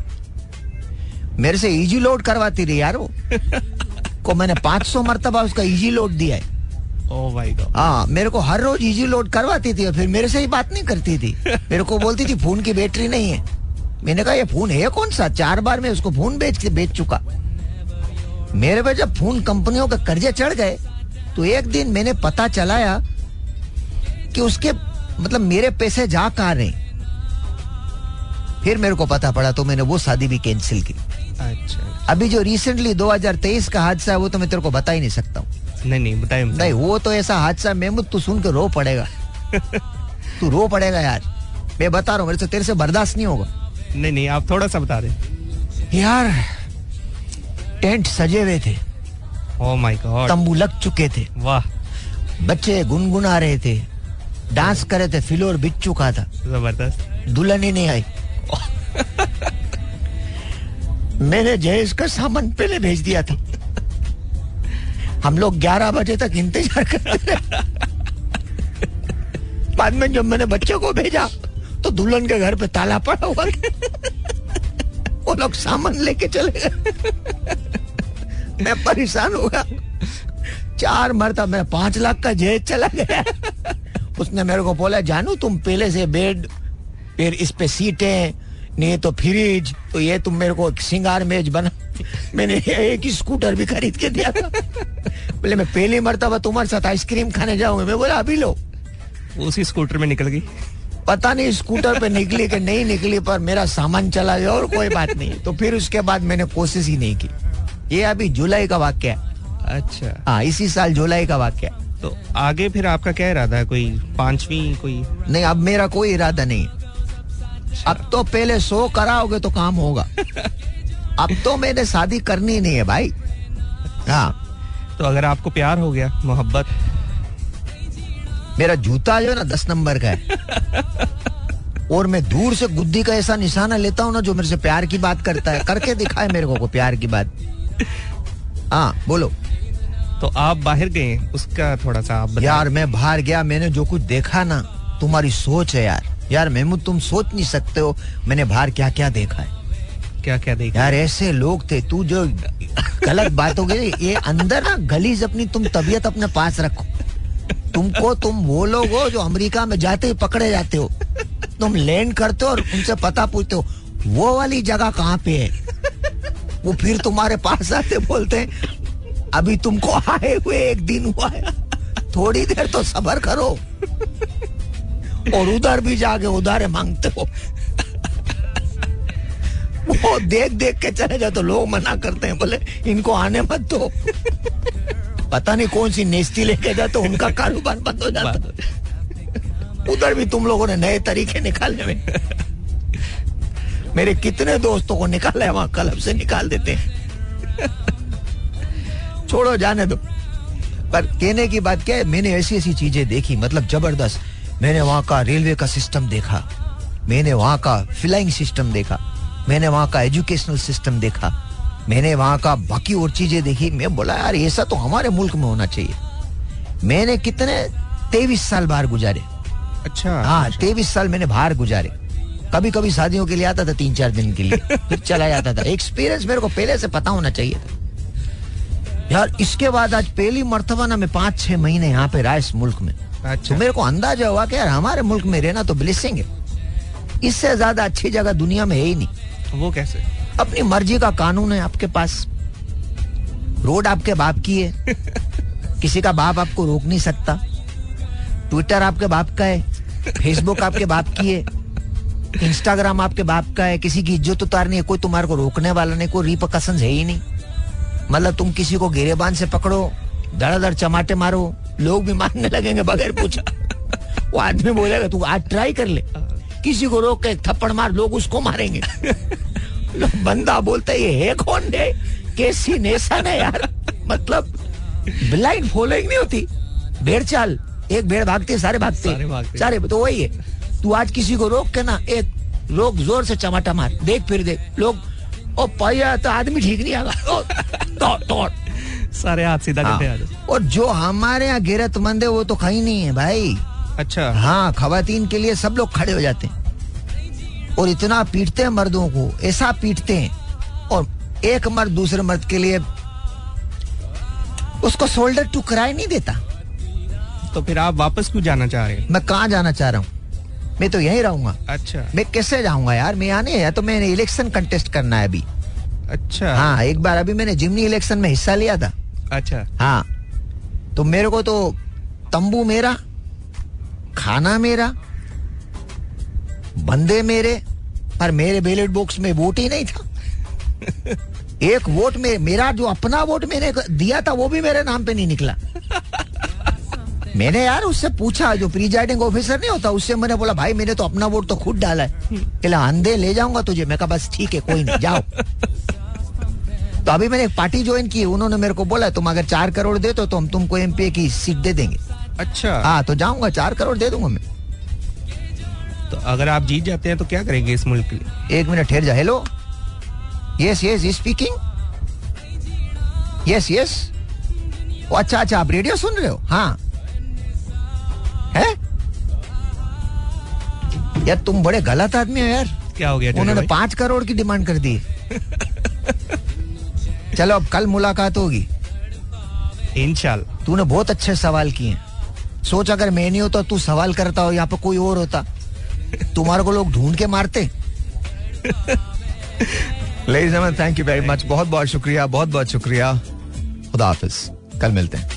मेरे से इजी लोड करवाती रही यार वो। को मैंने 500 मरतबा उसका इजी लोड दिया है। गॉड हाँ मेरे को हर रोज इजी लोड करवाती थी और फिर मेरे से ही बात नहीं करती थी। मेरे को बोलती थी फ़ोन की बैटरी नहीं है। मैंने कहा ये फ़ोन है कौन सा? चार बार मैं उसको फ़ोन बेच के बेच चुका। मेरे पे जब फ़ोन कंपनियों के कर्जे चढ़ गए तो एक दिन मैंने पता चलाया कि उसके मतलब मेरे पैसे जा कहा रहे फिर मेरे को पता पड़ा तो मैंने वो शादी भी कैंसिल की। अच्छा अभी जो रिसेंटली 2023 का हादसा है वो तो मैं तेरे को बता ही नहीं सकता हूँ। नहीं नहीं बताए नहीं वो तो ऐसा हादसा मेहमूद तू सुन के रो पड़ेगा। तू रो पड़ेगा यार। मैं बता रहा हूँ मेरे से तेरे से बर्दाश्त नहीं होगा। नहीं नहीं आप थोड़ा सा बता दें। यार टेंट सजे हुए थे। ओ माय गॉड तंबू लग चुके थे। वाह। बच्चे गुनगुना रहे थे। डांस कर रहे थे फ्लोर बिच चुका था। ज़बरदस्त। दुल्हन ही नहीं आई। मैंने जयेश का सामान पहले भेज दिया था। हम लोग 11 बजे तक इंतज़ार करते बाद में जब मैंने बच्चे को भेजा तो दुल्हन के घर पे ताला पड़ा हुआ वो लोग सामान लेके चले गए। मैं परेशान हो गया। चार मरता मैं पाँच लाख का जहेज चला गया। उसने मेरे को बोला, जानू, तुम पहले से बेड फिर इस पे सीटें नहीं तो फ्रिज तो ये तुम मेरे को एक सिंगार मेज बना। मैंने एक ही स्कूटर भी खरीद के दिया था। बोले मैं पहली मरतबा तुम्हारे साथ आइसक्रीम खाने जाऊँगा। मैं बोला अभी लो। उसी स्कूटर में निकल गई। पता नहीं स्कूटर पे निकली कि नहीं निकली पर मेरा सामान चला गया और कोई बात नहीं। तो फिर उसके बाद मैंने कोशिश ही नहीं की। ये अभी जुलाई का वाक्य है। अच्छा। हाँ इसी साल जुलाई का वाक्य है। तो आगे फिर आपका क्या इरादा है? कोई पांचवी कोई नहीं अब मेरा कोई इरादा नहीं अब तो पहले सो कराओगे तो काम होगा। अब तो मैंने शादी करनी नहीं है भाई। हाँ। तो अगर आपको प्यार हो गया मोहब्बत। मेरा जूता जो है ना दस नंबर का है। और मैं दूर से गुद्दी का ऐसा निशाना लेता हूँ ना जो मेरे से प्यार की बात करता है। करके दिखाए मेरे को को प्यार की बात। हाँ बोलो। तो आप बाहर गए उसका थोड़ा सा आप यार मैं बाहर गया मैंने जो कुछ देखा ना तुम्हारी सोच है यार। यार महमूद तुम सोच नहीं सकते हो मैंने बाहर क्या क्या देखा है। क्या क्या देखा यार ऐसे लोग थे तू जो गलत बात हो गई ये अंदर ना गलीज अपनी तुम तबीयत अपने पास रखो। तुमको तुम वो लोग हो जो अमेरिका में जाते ही पकड़े जाते हो। तुम लैंड करते हो और उनसे पता पूछते हो वो वाली जगह कहाँ पे है? वो फिर तुम्हारे पास आते बोलते हैं अभी तुमको आए हुए एक दिन हुआ है थोड़ी देर तो सबर करो। और उधर भी जाके उधारे मांगते हो। वो देख देख के चले जाओ तो लोग मना करते हैं, बोले, इनको आने मत दो। पता नहीं कौन सी नेस्ती लेके जाए तो उनका कारोबार बंद हो जाता। उधर भी तुम लोगों ने नए तरीके निकाले हुए। मेरे कितने दोस्तों को निकाला है, वहाँ क्लब से निकाल देते हैं। छोड़ो, जाने दो। पर कहने की बात क्या है, मैंने ऐसी ऐसी चीज़ें देखी मतलब ज़बरदस्त। मैंने वहाँ का रेलवे का सिस्टम देखा। मैंने वहाँ का फ्लाइंग सिस्टम देखा। मैंने वहाँ का एजुकेशनल सिस्टम देखा। मैंने वहाँ का बाकी और चीज़ें देखी। मैं बोला यार ऐसा तो हमारे मुल्क में होना चाहिए। मैंने कितने तेईस साल बाहर गुजारे। अच्छा हाँ तेईस साल मैंने बाहर गुजारे। कभी कभी शादियों के लिए आता था तीन चार दिन के लिए फिर चला जाता था। एक्सपीरियंस मेरे को पहले से पता होना चाहिए था। यार इसके बाद आज पहली मर्तबा ना मैं पाँच छह महीने यहाँ पे रहा इस मुल्क में। अच्छा तो मेरे को अंदाज़ा हुआ कि यार हमारे मुल्क में रहना तो ब्लेसिंग है। इससे ज़्यादा अच्छी जगह दुनिया में है ही नहीं। वो कैसे? अपनी मर्ज़ी का कानून है आपके पास। रोड आपके बाप की है। किसी का बाप आपको रोक नहीं सकता। ट्विटर आपके बाप का है। फेसबुक आपके बाप की है। इंस्टाग्राम आपके बाप का है। किसी की इज़्ज़त उतारनी है कोई तुम्हारे को रोकने वाला नहीं कोई रिपकसन है ही नहीं। मतलब तुम किसी को गिरेबान से पकड़ो धड़ाधड़ चमाटे मारो लोग भी मारने लगेंगे बगैर पूछा। वो आदमी बोलेगा तू आज ट्राई कर ले। किसी को रोक के थप्पड़ मार लोग उसको मारेंगे। बंदा बोलता है ये है कौन है कैसी नेशन है यार? मतलब ब्लाइंड फॉलोइंग नहीं होती। भेड़ चाल एक भेड़ भागती है सारे भागते सारे हैं। भागते सारे तो वही है। तू आज किसी को रोक के ना एक रोक ज़ोर से चमाटा मार। देख फिर देख लोग ओ पाया तो आदमी ठीक नहीं आगा। ओ, तोड़ तोड़ सारे हाथ सीधा हाँ। करते और जो हमारे यहाँ गैरतमंद है वो तो कहीं नहीं है भाई। अच्छा। हाँ खवातीन के लिए सब लोग खड़े हो जाते हैं। और इतना पीटते हैं मर्दों को ऐसा पीटते हैं। और एक मर्द दूसरे मर्द के लिए उसको शोल्डर टू क्राई नहीं देता। तो फिर आप वापस क्यों जाना चाह रहे हैं? मैं कहाँ जाना चाह रहा हूँ? मैं तो यहीं रहूँगा। अच्छा। मैं कैसे जाऊँगा यार? मैं नहीं है तो मैंने इलेक्शन कंटेस्ट करना है अभी। अच्छा। हाँ एक बार अभी मैंने जिमनी इलेक्शन में हिस्सा लिया था। अच्छा। हाँ। तो मेरे को तो तंबू मेरा खाना मेरा बंदे मेरे पर मेरे बैलेट बॉक्स में वोट ही नहीं था। एक वोट में मेरा जो अपना वोट मैंने दिया था वो भी मेरे नाम पे नहीं निकला। मैंने यार उससे पूछा जो प्रीजाइडिंग ऑफिसर नहीं होता उससे मैंने बोला भाई मैंने तो अपना वोट तो खुद डाला है। अंधे ले जाऊँगा तुझे। मैं कहा बस ठीक है कोई नहीं जाओ। तो अभी मैंने एक पार्टी ज्वाइन की उन्होंने मेरे को बोला तुम अगर चार करोड़ दे तो, तो हम तुमको एमपी की सीट दे देंगे. अच्छा। हाँ तो जाऊँगा चार करोड़ दे दूँगा मैं। तो अगर आप जीत जाते हैं तो क्या करेंगे इस मुल्क के लिए? एक मिनट ठहर जा। Hello yes yes speaking yes yes अच्छा अच्छा आप रेडियो सुन रहे हो? हाँ। है? यार तुम बड़े गलत आदमी हो यार। क्या हो गया उन्होंने पाँच करोड़ की डिमांड कर दी। चलो अब कल मुलाकात होगी। इनशाला तूने बहुत अच्छे सवाल किए सोच अगर मैं नहीं होता, तू सवाल करता हो, यहाँ पर कोई और होता। तुम्हारे को लोग ढूंढ के मारते। थैंक यू वेरी मच बहुत बहुत शुक्रिया बहुत बहुत शुक्रिया। खुदा हाफिज। कल मिलते हैं।